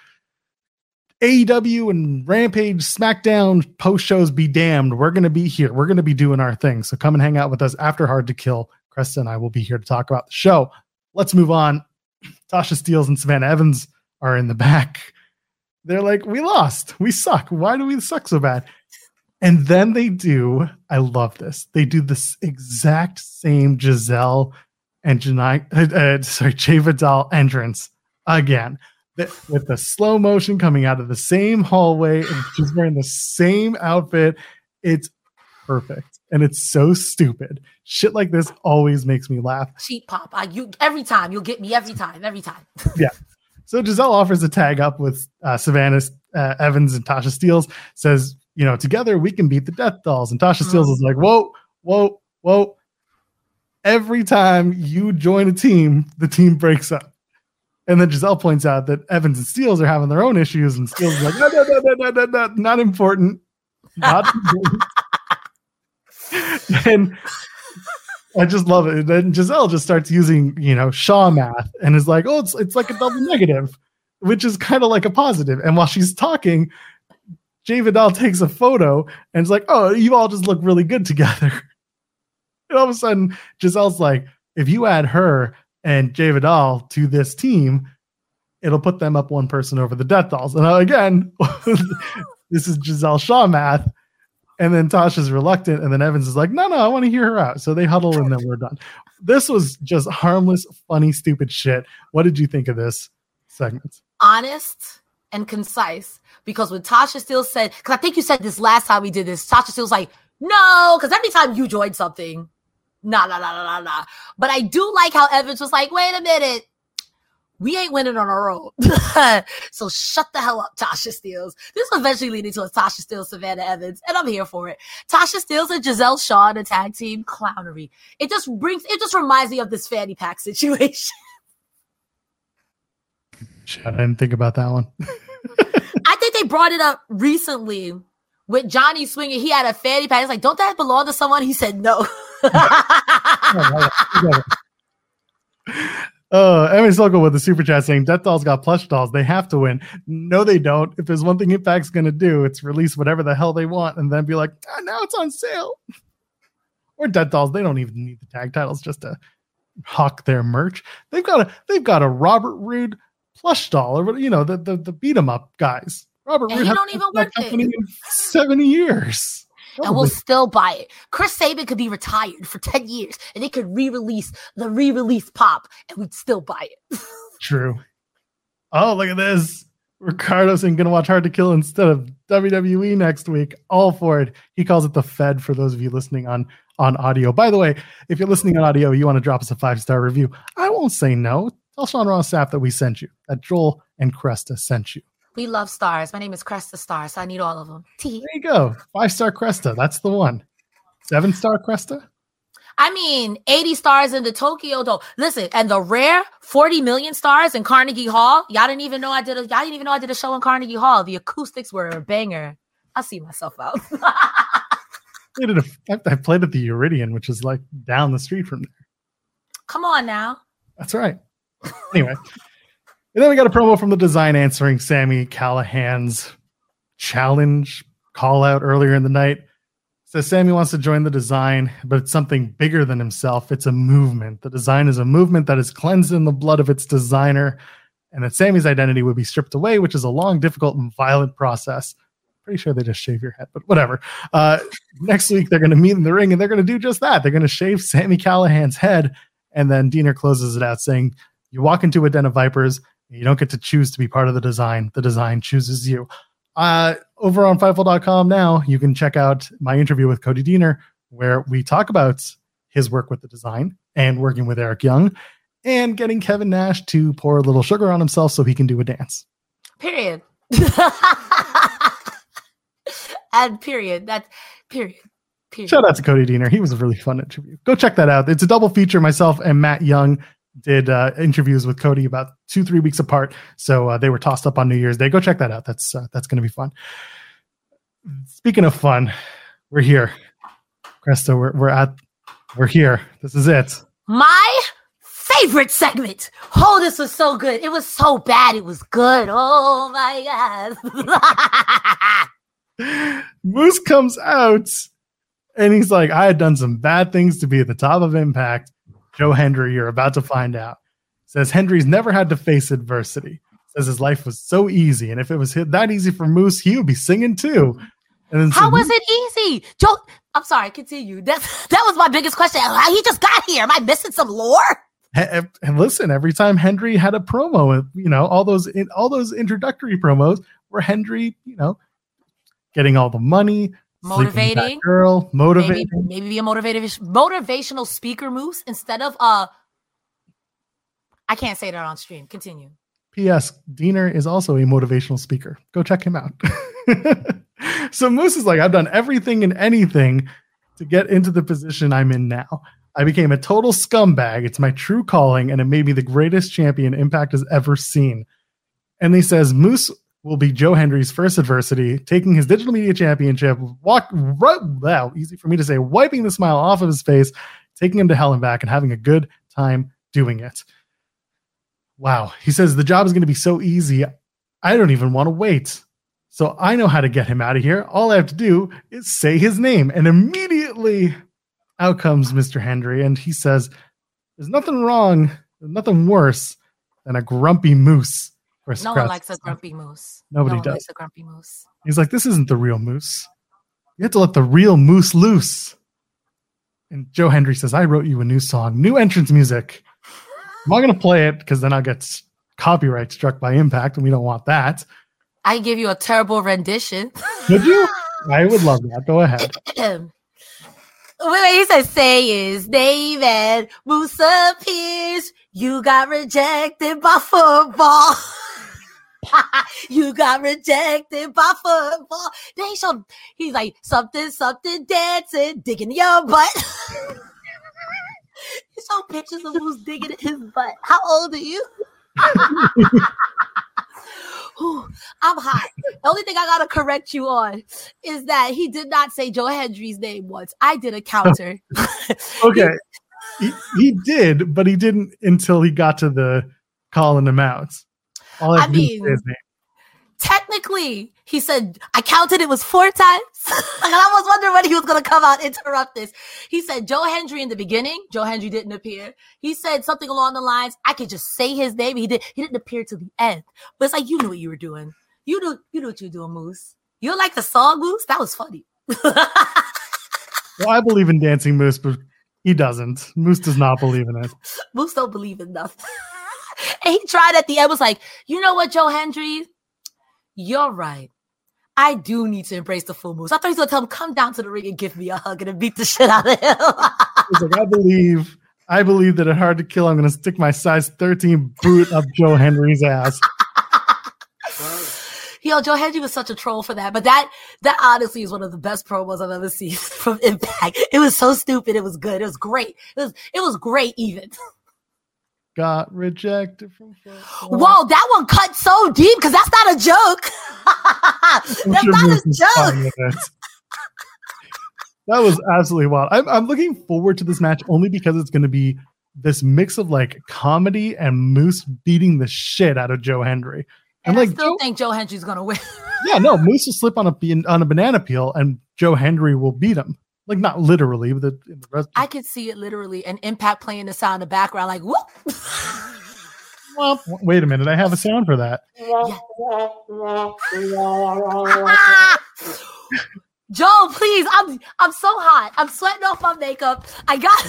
AEW and Rampage, SmackDown post shows be damned. We're to be here. We're to be doing our thing. So come and hang out with us after Hard to Kill. Cresta and I will be here to talk about the show. Let's move on. *clears throat* Tasha Steelz and Savannah Evans are in the back. They're like, we lost. We suck. Why do we suck so bad? And then they do, I love this. They do this exact same Giselle and Janai, uh, uh, sorry, Jai Vidal entrance again with the slow motion coming out of the same hallway and she's wearing the same outfit. It's perfect and it's so stupid. Shit like this always makes me laugh. cheap pop. I, you every time you'll get me every time, every time. *laughs* Yeah. So Giselle offers a tag up with uh, Savannah uh, Evans and Tasha Steelz. Says, you know, together we can beat the Death Dolls. And Tasha Steelz mm-hmm. is like, whoa, whoa, whoa. Every time you join a team, the team breaks up. And then Giselle points out that Evans and Steelz are having their own issues, and Steelz is like, no, no, no, no, no, no, no, not important. Not important. *laughs* and I just love it. And then Giselle just starts using, you know, Shaw math and is like, oh, it's it's like a double negative, which is kind of like a positive. And while she's talking, Jai Vidal takes a photo and it's like, oh, you all just look really good together. *laughs* And all of a sudden, Giselle's like, if you add her, and Jai Vidal to this team, it'll put them up one person over the Death Dolls. And again, *laughs* this is Giselle Shaw math. And then Tasha's reluctant, and then Evans is like, "No, no, I want to hear her out." So they huddle, and then we're done. This was just harmless, funny, stupid shit. What did you think of this segment? Honest and concise. Because when Tasha still said, because I think you said this last time we did this, Tasha still was like, "No," because every time you join something, nah, nah, nah, nah, nah, nah. But I do like how Evans was like, "Wait a minute." we ain't winning on our own. *laughs* so shut the hell up, Tasha Steelz. This will eventually lead into a Tasha Steelz, Savannah Evans, and I'm here for it. Tasha Steelz and Giselle Shaw in a tag team clownery. It just brings, it just reminds me of this fanny pack situation. *laughs* I didn't think about that one. *laughs* I think they brought it up recently with Johnny Swinger. He had a fanny pack. He's like, don't that belong to someone? He said no. *laughs* Uh, Emmy Sokol with the super chat saying Death Dolls got plush dolls. They have to win. No, they don't. If there's one thing Impact's going to do, it's release whatever the hell they want and then be like, ah, now it's on sale. *laughs* or Death Dolls, they don't even need the tag titles just to hawk their merch. They've got a they've got a Robert Roode plush doll or you know the the, the beat 'em up guys. Robert Roode don't even work company in seven years and we'll still buy it. Chris Sabin could be retired for 10 years and they could re release the re release pop and we'd still buy it. *laughs* True. Oh, look at this. Ricardo's going to watch Hard to Kill instead of WWE next week. All for it. He calls it the Fed for those of you listening on on audio. By the way, if you're listening on audio, you want to drop us a five star review. I won't say no. Tell Sean Ross Sapp that we sent you, that Joel and Cresta sent you. We love stars. My name is Cresta Star, so I need all of them. T. There you go. Five star Cresta. That's the one. Seven star Cresta. I mean, 80 stars in the Tokyo Dome. Listen, and the rare 40 million stars in Carnegie Hall. Y'all didn't even know I did a y'all didn't even know I did a show in Carnegie Hall. The acoustics were a banger. I'll see myself out. *laughs* I played at the Iridium, which is like down the street from there. Come on now. That's right. Anyway, and then we got a promo from the design answering Sami Callihan's challenge call out earlier in the night. Says Sami wants to join the design, but it's something bigger than himself. It's a movement. The design is a movement that is cleansed in the blood of its designer, and that Sami's identity would be stripped away, which is a long, difficult, and violent process. Pretty sure they just shave your head, but whatever. Uh, next week, they're going to meet in the ring and they're going to do just that. They're going to shave Sami Callihan's head. And then Deaner closes it out saying, You walk into a den of vipers you don't get to choose to be part of the design. The design chooses you. Uh, over on Fightful.com now, you can check out my interview with Cody Deaner, where we talk about his work with the design and working with Eric Young and getting Kevin Nash to pour a little sugar on himself so he can do a dance. Period. *laughs* and period. That's period. Period. Shout out to Cody Deaner. He was a really fun interview. Go check that out. It's a double feature. Myself and Matt Young did uh, interviews with Cody about two three weeks apart. So uh, they were tossed up on New Year's Day. Go check that out. That's uh, that's going to be fun. Speaking of fun, we're here, Cresta. We're we're at we're here. This is it. My favorite segment. Oh, this was so good. It was so bad. It was good. Oh my god. *laughs* Moose comes out and he's like, I had done some bad things to be at the top of Impact Joe Hendry, you're about to find out. Says Hendry's never had to face adversity. Says his life was so easy, and if it was that easy for Moose, he would be singing too. And then how was it easy, Joe? I'm sorry, continue. *laughs* That that was my biggest question. He just got here. Am I missing some lore? And listen, every time Hendry had a promo, you know, all those all those introductory promos were Hendry, you know, getting all the money, motivating girl, motivating. Maybe, maybe be a motivative motivational speaker moose instead of uh I can't say that on stream. Continue. P.S. Deaner is also a motivational speaker. Go check him out. *laughs* so Moose is like, I've done everything and anything to get into the position I'm in now. I became a total scumbag. It's my true calling, and it made me the greatest champion Impact has ever seen. And he says Moose will be Joe Hendry's first adversity, taking his digital media championship, walk right wow, easy for me to say, wiping the smile off of his face, taking him to hell and back, and having a good time doing it. Wow. He says the job is going to be so easy. I don't even want to wait. So I know how to get him out of here. All I have to do is say his name. And immediately out comes Mr. Hendry. And he says, There's nothing wrong nothing worse than a grumpy moose. No one likes a grumpy moose. Nobody no does. a grumpy moose. He's like, this isn't the real moose. You have to let the real moose loose. And Joe Hendry says, I wrote you a new song, new entrance music. I'm not going to play it because then I'll get copyright struck by Impact, and we don't want that. I give you a terrible rendition. Would you? *laughs* I would love that. Go ahead. *clears throat* what wait, he said, say is, David Moose appears. You got rejected by football. *laughs* *laughs* you got rejected by football. They showed, he's like, something, something dancing, digging your butt. *laughs* he showed pictures of who's digging his butt. How old are you? *laughs* Whew, I'm hot. The only thing I gotta correct you on is that he did not say Joe Hendry's name once. I did a counter. Okay. He, he did, but he didn't until he got to the calling him out. All I, I have to do is mean-. Technically, he said I counted it was four times. *laughs* and I was wondering when he was gonna come out and interrupt this. He said Joe Hendry in the beginning. Joe Hendry didn't appear. He said something along the lines, I could just say his name. He did he didn't appear to the end. But it's like you knew what you were doing. You knew you knew what you were doing, Moose. You're like the song Moose? That was funny. *laughs* Well, I believe in Dancing Moose, but he doesn't. Moose does not believe in it. Moose don't believe in nothing. *laughs* and *laughs* he tried at the end, was like, you know what, Joe Hendry? You're right. I do need to embrace the full moves. I thought he was gonna tell him, come down to the ring and give me a hug and beat the shit out of him. *laughs* He's like, I believe, I believe that at Hard to Kill, I'm going to stick my size 13 boot up Joe Hendry's ass. *laughs* Yo, Joe Hendry was such a troll for that. But that that honestly is one of the best promos I've ever seen from Impact. It was so stupid. It was good. It was great. It was it was great even. Got rejected from. football. Whoa, that one cut so deep because that's not a joke. *laughs* That's not a joke. fine with it. That was absolutely wild. I'm, I'm looking forward to this match only because it's going to be this mix of like comedy and Moose beating the shit out of Joe Hendry. And, And like, I still Joe- think Joe Hendry's gonna win. yeah, no, Moose will slip on a on a banana peel, and Joe Hendry will beat him. Like not literally, but the, in the rest. I could see it literally, and Impact playing the sound in the background, like whoop. Well, wait a minute, I have a sound for that. *laughs* Joe, please, I'm I'm so hot. I'm sweating off my makeup. I got.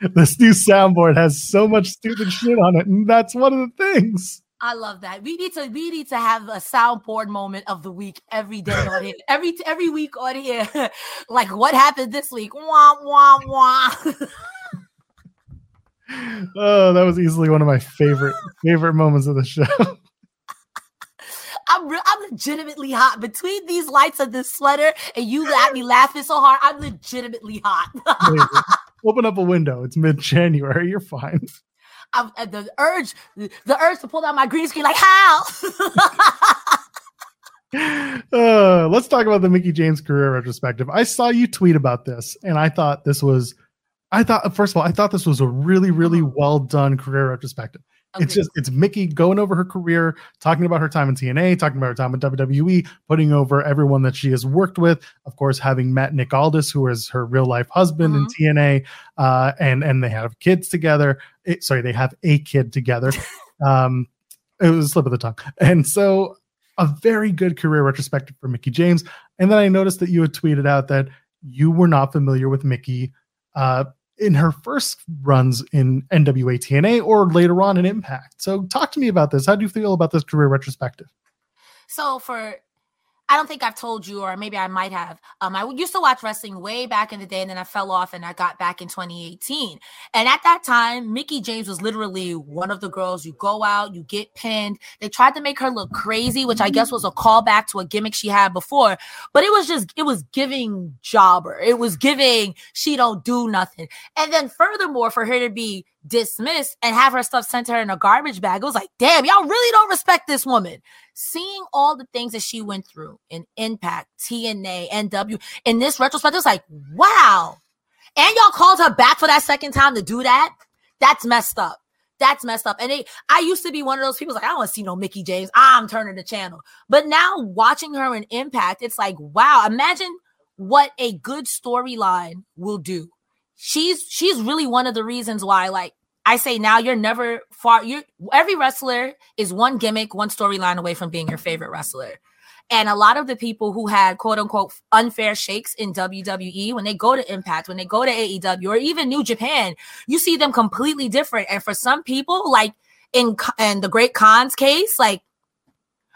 *laughs* This new soundboard has so much stupid shit on it, and that's one of the things. I love that. We need to we need to have a soundboard moment of the week every day on here. *laughs* Every every week on here. *laughs* like what happened this week? Wah wah wah. *laughs* Oh, that was easily one of my favorite favorite moments of the show. I'm re- I'm legitimately hot between these lights and this sweater, and you got me laughing so hard. I'm legitimately hot. Open up a window. It's mid January. You're fine. I'm, uh, the urge, the urge to pull down my green screen, like how? *laughs* Uh, let's talk about the Mickie James career retrospective. I saw you tweet about this, and I thought this was, I thought first of all, I thought this was a really, really well done career retrospective. It's just it's Mickie going over her career, talking about her time in TNA, talking about her time in WWE, putting over everyone that she has worked with. Of course, having met Nick Aldis, who is her real life husband in TNA, uh, and and they have kids together. It- sorry, they have a kid together. *laughs* um, it was a slip of the tongue, and so a very good career retrospective for Mickie James. And then I noticed that you had tweeted out that you were not familiar with Mickie uh, in her first runs in NWA TNA or later on in Impact. So talk to me about this. How do you feel about this career retrospective? So for I don't think I've told you, or maybe I might have. Um, I used to watch wrestling way back in the day, and then I fell off, and I got back in 2018. And at that time, Mickie James was literally one of the girls. You go out, you get pinned. They tried to make her look crazy, which I guess was a callback to a gimmick she had before. But it was just, it was giving jobber. It was giving she don't do nothing. And then furthermore, for her to be dismissed and have her stuff sent to her in a garbage bag, it was like, damn, y'all really don't respect this woman seeing all the things that she went through in Impact, TNA, NW, in this retrospect, it's like, wow. And y'all called her back for that second time to do that? That's messed up. That's messed up. And it, I used to be one of those people like, I don't want to see no Mickie James. I'm turning the channel. But now watching her in Impact, it's like, wow, imagine what a good storyline will do. She's she's really one of the reasons why, like, I say now you're never far. You every wrestler is one gimmick, one storyline away from being your favorite wrestler. And a lot of the people who had quote unquote unfair shakes in WWE, when they go to Impact, when they go to AEW, or even New Japan, you see them completely different. And for some people, like in in the Great Khan's case, like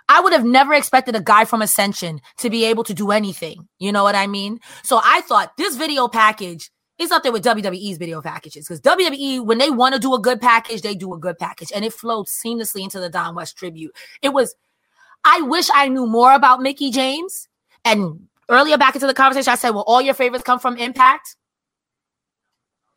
I would have never expected a guy from Ascension to be able to do anything. You know what I mean? So I thought this video package is up there with WWE's video packages because WWE, when they want to do a good package, they do a good package, and it flowed seamlessly into the Don West tribute. It was. I wish I knew more about Mickie James. And earlier back into the conversation, I said, "Well, all your favorites come from Impact."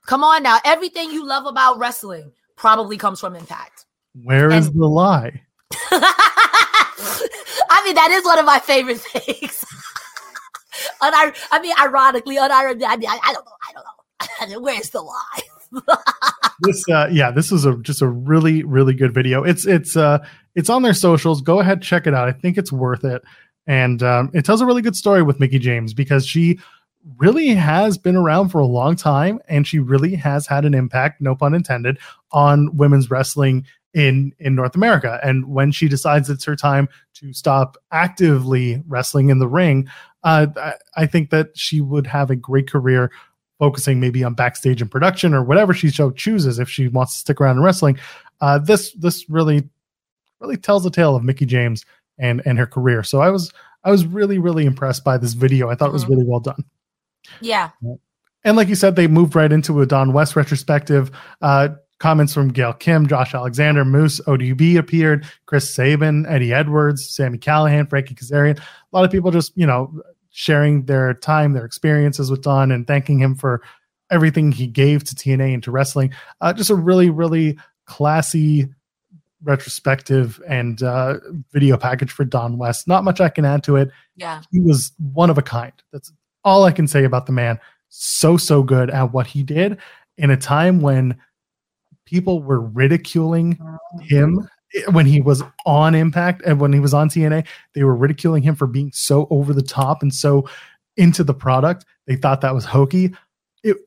Come on now, everything you love about wrestling probably comes from Impact. Where is and- the lie? *laughs* I mean, that is one of my favorite things. *laughs* Unir- I mean, ironically, unironically, I mean, I, I don't know. I don't know. Where's the lie? this uh yeah this is a just a really really good video it's it's uh it's on their socials go ahead check it out i think it's worth it and um, it tells a really good story with Mickie james because she really has been around for a long time and she really has had an impact no pun intended on women's wrestling in in North America. And when she decides it's her time to stop actively wrestling in the ring, uh, I, I think that she would have a great career focusing maybe on backstage and production or whatever she so chooses if she wants to stick around in wrestling. Uh, this this really really tells the tale of Mickie James and and her career. So I was I was really really impressed by this video. I thought it was mm-hmm. really well done. Yeah. And like you said, they moved right into a Don West retrospective. Uh, Comments from Gail Kim, Josh Alexander, Moose, ODB appeared, Chris Sabin, Eddie Edwards, Sami Callihan, Frankie Kazarian. A lot of people just, you know, sharing their time, their experiences with Don and thanking him for everything he gave to TNA and to wrestling. Uh, just a really, really classy retrospective and uh, video package for Don West. Not much I can add to it. Yeah. He was one of a kind. That's all I can say about the man. So, so good at what he did in a time when people were ridiculing oh. him when he was on Impact and when he was on TNA. They were ridiculing him for being so over the top and so into the product. They thought that was hokey. It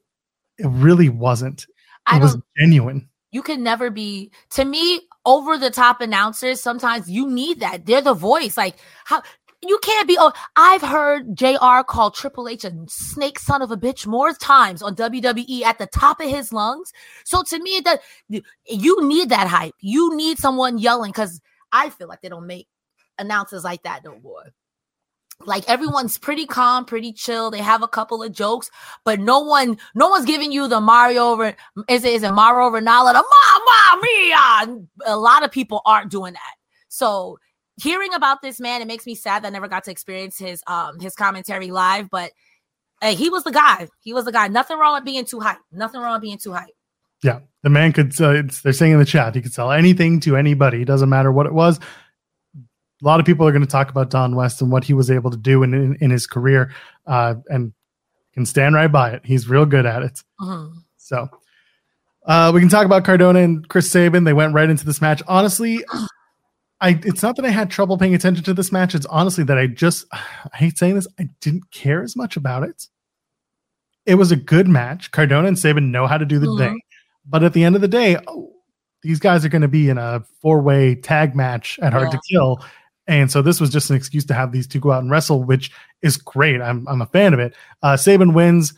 it really wasn't. It I was genuine. You can never be to me over the top announcers. Sometimes you need that. They're the voice. Like how you can't be. Oh, I've heard Jr. call Triple H a snake son of a bitch more times on WWE at the top of his lungs. So to me, that you need that hype. You need someone yelling because I feel like they don't make announcers like that no more. Like everyone's pretty calm, pretty chill. They have a couple of jokes, but no one, no one's giving you the Mario over. Is it is it Mauro Ranallo? The Mamma Mia. A lot of people aren't doing that. So hearing about this man, it makes me sad that I never got to experience his um his commentary live, but hey, he was the guy. He was the guy. Nothing wrong with being too hype. Nothing wrong with being too hype. Yeah, the man could. Uh, they're saying in the chat he could sell anything to anybody. It doesn't matter what it was. A lot of people are going to talk about Don West and what he was able to do in in, in his career, uh, and can stand right by it. He's real good at it. Mm-hmm. So. Uh, we can talk about Cardona and Chris Sabin. They went right into this match. Honestly, I it's not that I had trouble paying attention to this match. It's honestly that I just *sighs* I hate saying this, I didn't care as much about it. It was a good match. Cardona and Sabin know how to do the mm-hmm. thing. But at the end of the day, oh, these guys are going to be in a four-way tag match at Hard yeah. to Kill. And so this was just an excuse to have these two go out and wrestle, which is great. I'm I'm a fan of it. Uh Sabin wins.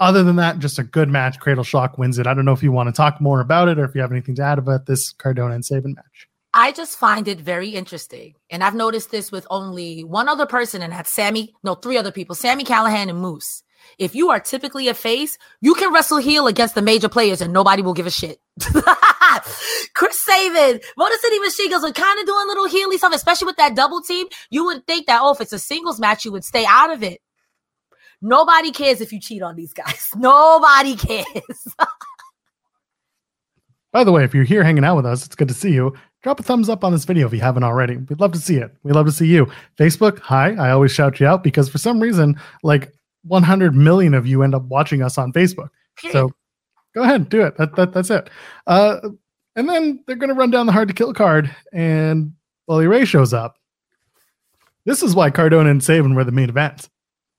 Other than that, just a good match. Cradle Shock wins it. I don't know if you want to talk more about it or if you have anything to add about this Cardona and Sabin match. I just find it very interesting. And I've noticed this with only one other person, and that's Sami, no, three other people, Sami Callihan and Moose. If you are typically a face, you can wrestle heel against the major players and nobody will give a shit. *laughs* Chris Sabin, Motor City Machine are kind of doing little heely stuff, especially with that double team. You would think that, oh, if it's a singles match, you would stay out of it. Nobody cares if you cheat on these guys. *laughs* Nobody cares. *laughs* By the way, if you're here hanging out with us, it's good to see you drop a thumbs up on this video if you haven't already. We'd love to see it. We'd love to see you. Facebook, hi. I always shout you out because for some reason, like 100 million of you end up watching us on Facebook. So go ahead, do it. That, that that's it. Uh, and then they're going to run down the hard to kill card, and Bully Ray shows up. This is why Cardona and Sabin were the main event.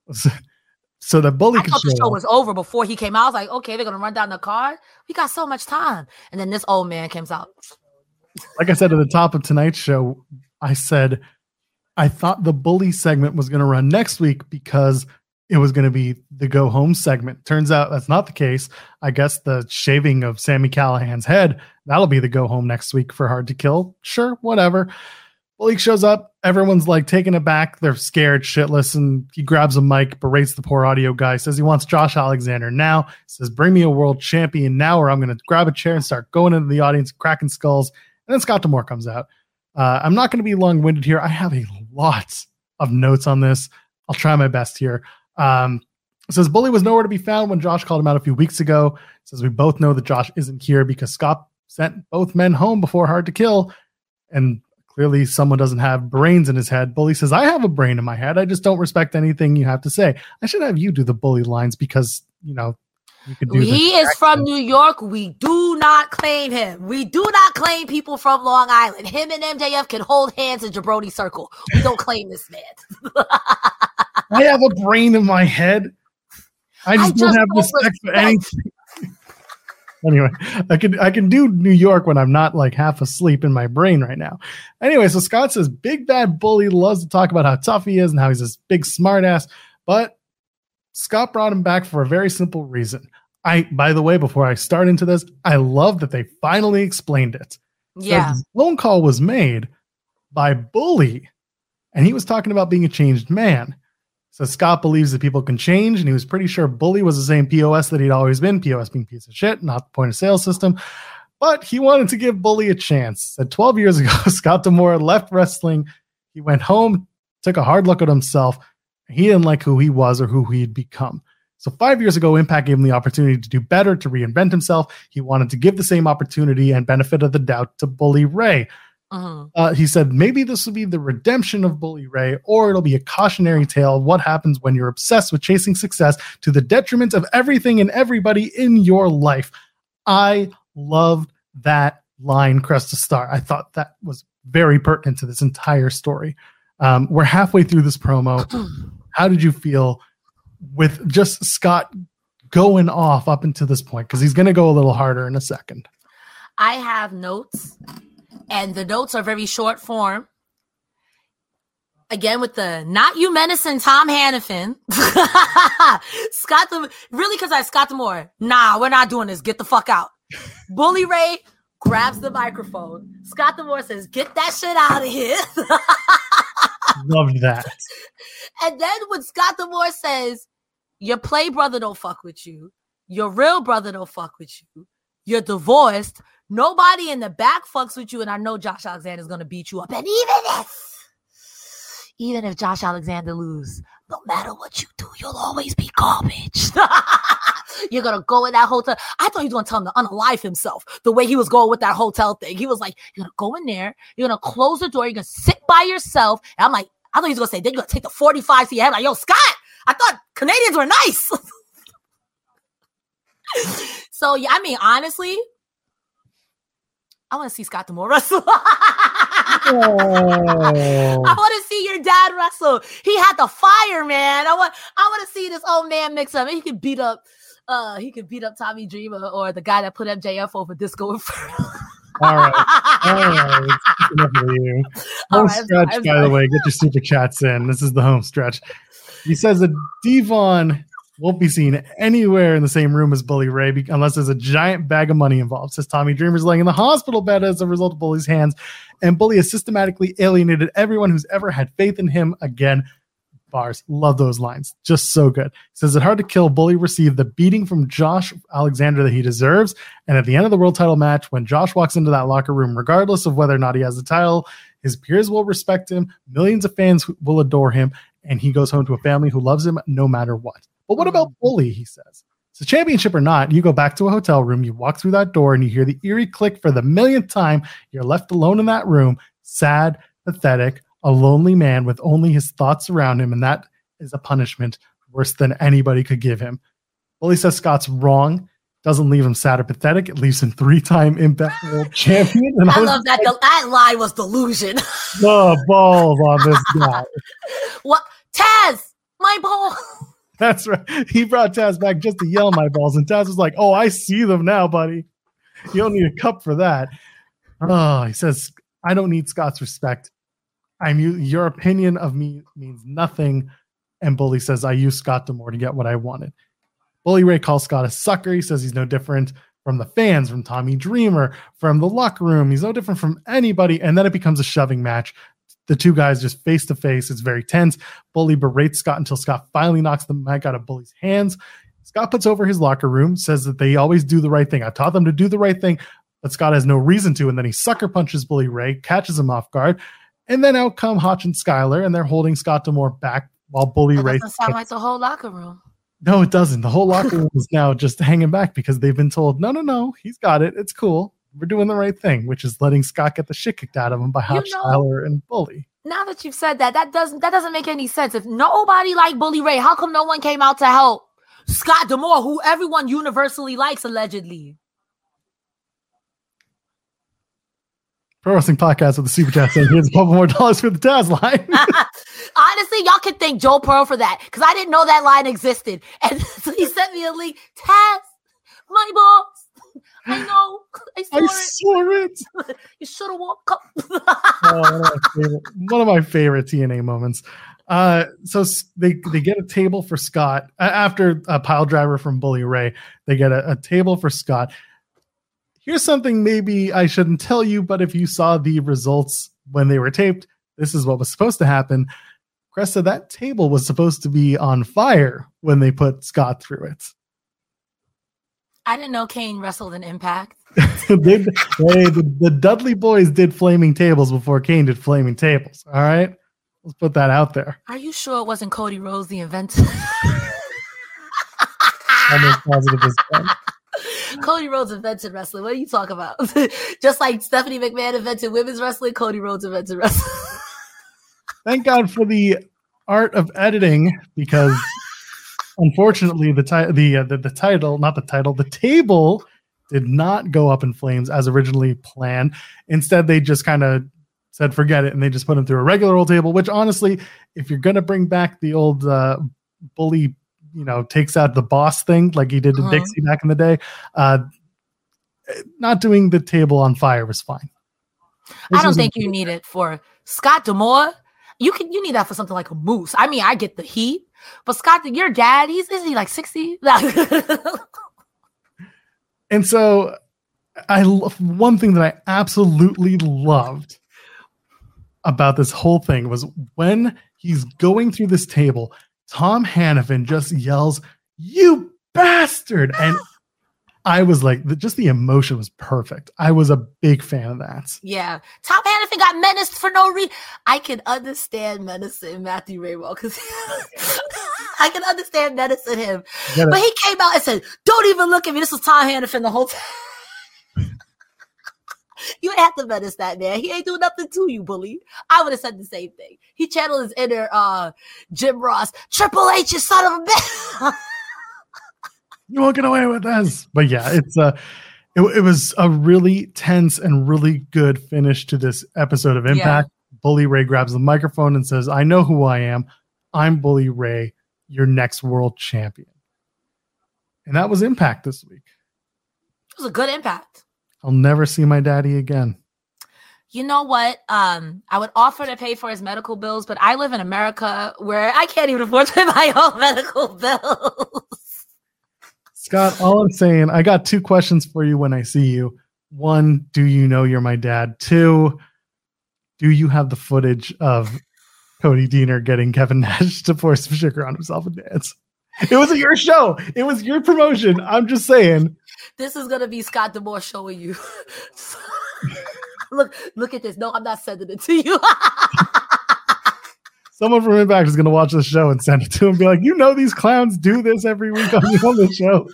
*laughs* so that Bully I thought the show show was over before he came out. I was like, okay, they're gonna run down the card. We got so much time. And then this old man comes out. Like I said at the top of tonight's show, I said I thought the bully segment was going to run next week because it was going to be the go home segment. Turns out that's not the case. I guess the shaving of Sami Callihan's head that'll be the go home next week for Hard to Kill. Sure, whatever. Bully shows up. Everyone's like taken aback. They're scared, shitless, and he grabs a mic, berates the poor audio guy, says he wants Josh Alexander now. Says, "Bring me a world champion now, or I'm going to grab a chair and start going into the audience, cracking skulls." And then Scott D'Amore comes out. Uh, I'm not going to be long winded here. I have a lot of notes on this. I'll try my best here. Um, says Bully was nowhere to be found when Josh called him out a few weeks ago. Says we both know that Josh isn't here because Scott sent both men home before Hard to Kill, and clearly someone doesn't have brains in his head. Bully says I have a brain in my head. I just don't respect anything you have to say. I should have you do the bully lines because you know. He is from New York. We do not claim him. We do not claim people from Long Island. Him and MJF can hold hands in Jabroni Circle. We don't claim this man. I have a brain in my head. I just, I don't have don't respect for anything. anyway, I can I can do New York when I'm not like half asleep in my brain right now. Anyway, so Scott says Big Bad Bully loves to talk about how tough he is and how he's this big smartass, but Scott brought him back for a very simple reason. I by the way, before I start into this, I love that they finally explained it. yeah. The phone call was made by Bully, and he was talking about being a changed man. So Scott believes that people can change, and he was pretty sure Bully was the same POS that he'd always been. POS being piece of shit, not the point of sale system. But he wanted to give Bully a chance. Said 12 years *laughs* ago, Scott D'Amore left wrestling. He went home, took a hard look at himself. He didn't like who he was or who he'd become. So five years ago, Impact gave him the opportunity to do better, to reinvent himself. He wanted to give the same opportunity and benefit of the doubt to Bully Ray. Mhm. Uh, he said maybe this will be the redemption of Bully Ray, or it'll be a cautionary tale of what happens when you're obsessed with chasing success to the detriment of everything and everybody in your life. I loved that line, Cresta Star. I thought that was very pertinent to this entire story. Um, we're halfway through this promo. *clears throat* How did you feel with just Scott going off up until this point? Because he's going to go a little harder in a second. I have notes, and the notes are very short form. Again, with the not you menacing Tom Hannifan, *laughs* Scott the really because I Scott D'Amore. Nah, we're not doing this. Get the fuck out. Bully Ray grabs the microphone. Scott D'Amore says, "Get that shit out of here." *laughs* Loved that. And then when Scott D'Amore says, Your play brother don't fuck with you, your real brother don't fuck with you, you're divorced, nobody in the back fucks with you, and I know Josh Alexander's gonna beat you up. And even if, even if Josh Alexander lose, no matter what you do, you'll always be garbage. *laughs* You're gonna go in that hotel. I thought he was gonna tell him to unalive himself the way he was going with that hotel thing. He was like, You're gonna go in there, you're gonna close the door, you're gonna sit by yourself. And I'm like, I thought he was gonna say, Then you're gonna take the 45 to your head. Like, yo, Scott, I thought Canadians were nice. *laughs* so yeah, I mean, honestly, I want to see Scott D'Amore wrestle. *laughs* I Oh. want to see your dad wrestle. He had the fire, man. I want I want to see this old man mix up. He could beat up uh he could beat up Tommy Dreamer or the guy that put MJF over Disco Inferno. All right. All right. Enough of you. Home right, I'm stretch, I'm by the way. Get your super chats in. This is the home stretch. He says that D-Von won't be seen anywhere in the same room as Bully Ray unless there's a giant bag of money involved. Says Tommy Dreamer's laying in the hospital bed as a result of Bully's hands, and Bully has systematically alienated everyone who's ever had faith in him again. Bars. Love those lines. Just so good. Says it hard to kill. Bully received the beating from Josh Alexander that he deserves. And at the end of the world title match, when Josh walks into that locker room, regardless of whether or not he has the title, his peers will respect him. Millions of fans will adore him. And he goes home to a family who loves him no matter what. But what about mm. Bully? He says. So, championship or not, you go back to a hotel room, you walk through that door, and you hear the eerie click for the millionth time. You're left alone in that room, sad, pathetic, a lonely man with only his thoughts around him. And that is a punishment worse than anybody could give him. Bully says Scott's wrong. Doesn't leave him sad or pathetic. It leaves him three-time Impact World *laughs* Champion. And I was love that. The, that line was delusion. the balls on this guy. *laughs* what Taz, my ball. *laughs* *laughs* That's right. He brought Taz back just to yell my balls, and Taz was like, "Oh, I see them now, buddy. You don't need a cup for that." Oh, he says, "I don't need Scott's respect. I'm your opinion of me means nothing." And Bully says, "I use Scott D'Amore to get what I wanted." Bully Ray calls Scott a sucker. He says he's no different from the fans, from Tommy Dreamer, from the locker room. He's no different from anybody. And then it becomes a shoving match. The two guys just face to face. It's very tense. Bully berates Scott until Scott finally knocks the mic out of Bully's hands. Scott puts over his locker room, says that they always do the right thing. I taught them to do the right thing, but Scott has no reason to. And then he sucker punches Bully Ray, catches him off guard. And then out come Hotch and Skyler, and they're holding Scott D'Amore back while Bully That Ray. doesn't sound like the whole locker room. No, it doesn't. The whole locker *laughs* room is now just hanging back because they've been told, no, no, no, he's got it. It's cool. We're doing the right thing, which is letting Scott get the shit kicked out of him by Hotch, know- and Bully. Now that you've said that, that doesn't that doesn't make any sense. If nobody liked Bully Ray, how come no one came out to help Scott D'Amore, who everyone universally likes allegedly? Pro Wrestling Podcast with the Super Chat saying here's a couple more dollars for the Taz line. *laughs* Honestly, y'all can thank Joel Pearl for that because I didn't know that line existed. And so *laughs* he sent me a link. Taz, my boss. I know. I saw I it. saw it. *laughs* You should have walked up. Oh, one, of my favorite, one of my favorite TNA moments. Uh, so they they get a table for Scott after a pile driver from Bully Ray. They get a, a table for Scott. Here's something maybe I shouldn't tell you, but if you saw the results when they were taped, this is what was supposed to happen. Cresta, that table was supposed to be on fire when they put Scott through it. I didn't know Kane wrestled in Impact. *laughs* they, hey, the, the Dudley boys did flaming tables before Kane did flaming tables. All right, let's put that out there. Are you sure it wasn't Cody Rhodes the inventor? *laughs* Almost positive as well. *laughs* Cody Rhodes invented wrestling. What are you talking about? Just like Stephanie McMahon invented women's wrestling, Cody Rhodes invented wrestling. Thank God for the art of editing because unfortunately the ti- the, uh, the the title, not the title, the table did not go up in flames as originally planned. Instead, they just kind of said forget it and they just put him through a regular old table. Which honestly, if you're gonna bring back the old uh, bully, you know, takes out the boss thing like he did to Mhm. Dixie back in the day, uh, not doing the table on fire was fine. I don't think you need it for Scott D'Amore. You can you need that for something like a moose. I mean, I get the heat, but Scott, your dad, he's is he like sixty? *laughs* And so I one thing that I absolutely loved about this whole thing was when he's going through this table, Tom Hannifan just yells, "You bastard!" And I was like, the, just the emotion was perfect. I was a big fan of that. yeah, Tom Hannifan got menaced for no reason. I can understand menacing Matthew Rehwoldt because *laughs* I can understand menacing him, but he came out and said, "Don't even look at me." This was Tom Hannifan the whole time. *laughs* You have to menace that man. He ain't do nothing to you, bully. I would have said the same thing. He channeled his inner uh Jim Ross. Triple H, you son of a bitch. *laughs* you won't get away with this. But yeah, it's a. it, it was a really tense and really good finish to this episode of Impact. Bully Ray grabs the microphone and says, I know who I am. I'm Bully Ray, your next world champion. And that was Impact this week. it was a good impact. I'll never see my daddy again. You know what? Um, I would offer to pay for his medical bills, but I live in America where I can't even afford to pay my own *laughs* medical bills. Scott, all I'm saying, I got two questions for you when I see you. One, do you know you're my dad? Two, do you have the footage of Cody Deaner getting Kevin *laughs* Nash to pour some sugar on himself and dance? It was your show. It was your promotion. I'm just saying. This is gonna be Scott D'Amore showing you. *laughs* look, look at this. No, I'm not sending it to you. *laughs* Someone from Impact is going to watch the show and send it to him and be like, you know, these clowns do this every week on the, on the show.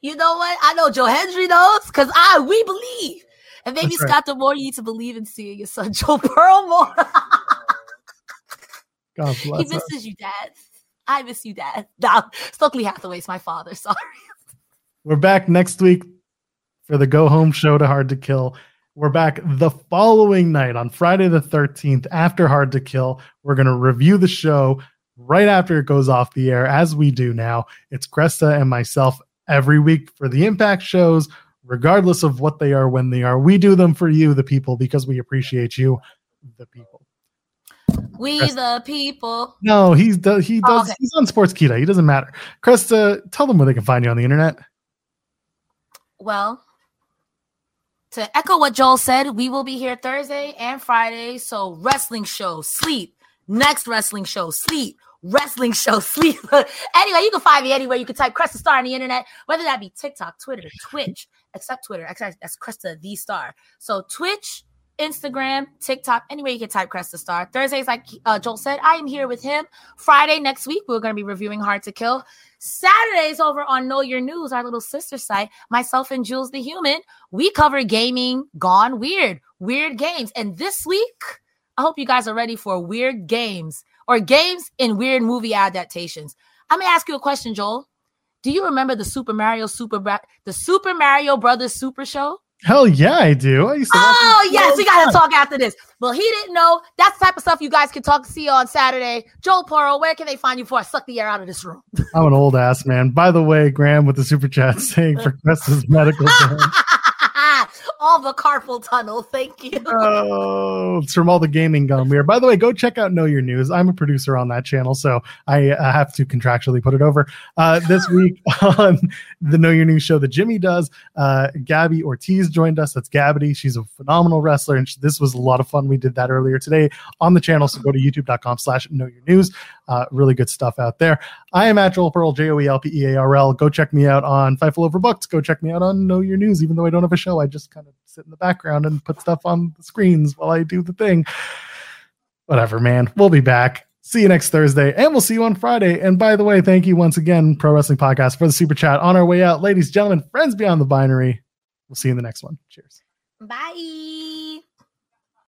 you know what? I know Joe Hendry knows because I we believe. And maybe That's right. Scott D'Amore, you need to believe in seeing your son *laughs* Joel Pearl more. God he bless us. misses you, Dad. I miss you, Dad. No, Stokely Hathaway's my father. *laughs* Sorry. We're back next week for the go home show to Hard to Kill. We're back the following night on Friday the 13th after Hard to Kill. We're going to review the show right after it goes off the air, as we do now. It's Cresta and myself every week for the Impact shows, regardless of what they are, when they are. We do them for you, the people, because we appreciate you, the people. We Cresta. the people. No, he's do, he Oh, does. okay. He's on Sportskeeda. He doesn't matter. Cresta, tell them where they can find you on the internet. Well, to echo what Joel said, we will be here Thursday and Friday. So wrestling show, sleep. Next wrestling show, sleep. Wrestling *laughs* show, sleep. *laughs* anyway, you can find me anywhere. You can type Cresta Star on the internet, whether that be TikTok, Twitter, Twitch, except Twitter. Except that's Cresta the Star. So Twitch, Instagram, TikTok, anywhere you can type Cresta Star. Thursdays, like uh, Joel said, I am here with him. Friday next week, we're going to be reviewing Hard to Kill. Saturdays over on Know Your News, our little sister site, myself and Jules the Human, we cover gaming gone weird, weird games. And this week, I hope you guys are ready for weird games or games in weird movie adaptations. I'm gonna ask you a question, Joel. Do you remember the Super Mario Super Bra- the Super Mario Brothers Super Show? Hell yeah, I do. I used to. Oh yes, we gotta talk after this. Well, he didn't know. That's the type of stuff you guys can talk see you on Saturday. Joel Pearl, where can they find you before I suck the air out of this room? I'm an old ass man. By the way, Graham with the super chat saying for *laughs* Cresta's medical. *laughs* All the carpal tunnel. Thank you. Oh, it's from all the gaming gone weird. By the way, go check out Know Your News. I'm a producer on that channel, so I uh, have to contractually put it over. Uh, this *laughs* week on the Know Your News show that Jimmy does, uh, Gabby Ortiz joined us. That's Gabby. She's a phenomenal wrestler, and sh- this was a lot of fun. We did that earlier today on the channel, so go to youtube.com slash Know Your News. Uh, really good stuff out there. I am at Joel Pearl, J O E L P E A R L. Go check me out on Fightful Overbooked. Go check me out on Know Your News. Even though I don't have a show, I just kind of sit in the background and put stuff on the screens while I do the thing. Whatever, man. We'll be back. See you next Thursday, and we'll see you on Friday. And by the way, thank you once again, Pro Wrestling Podcast, for the super chat on our way out. Ladies, gentlemen, friends beyond the binary. We'll see you in the next one. Cheers. Bye.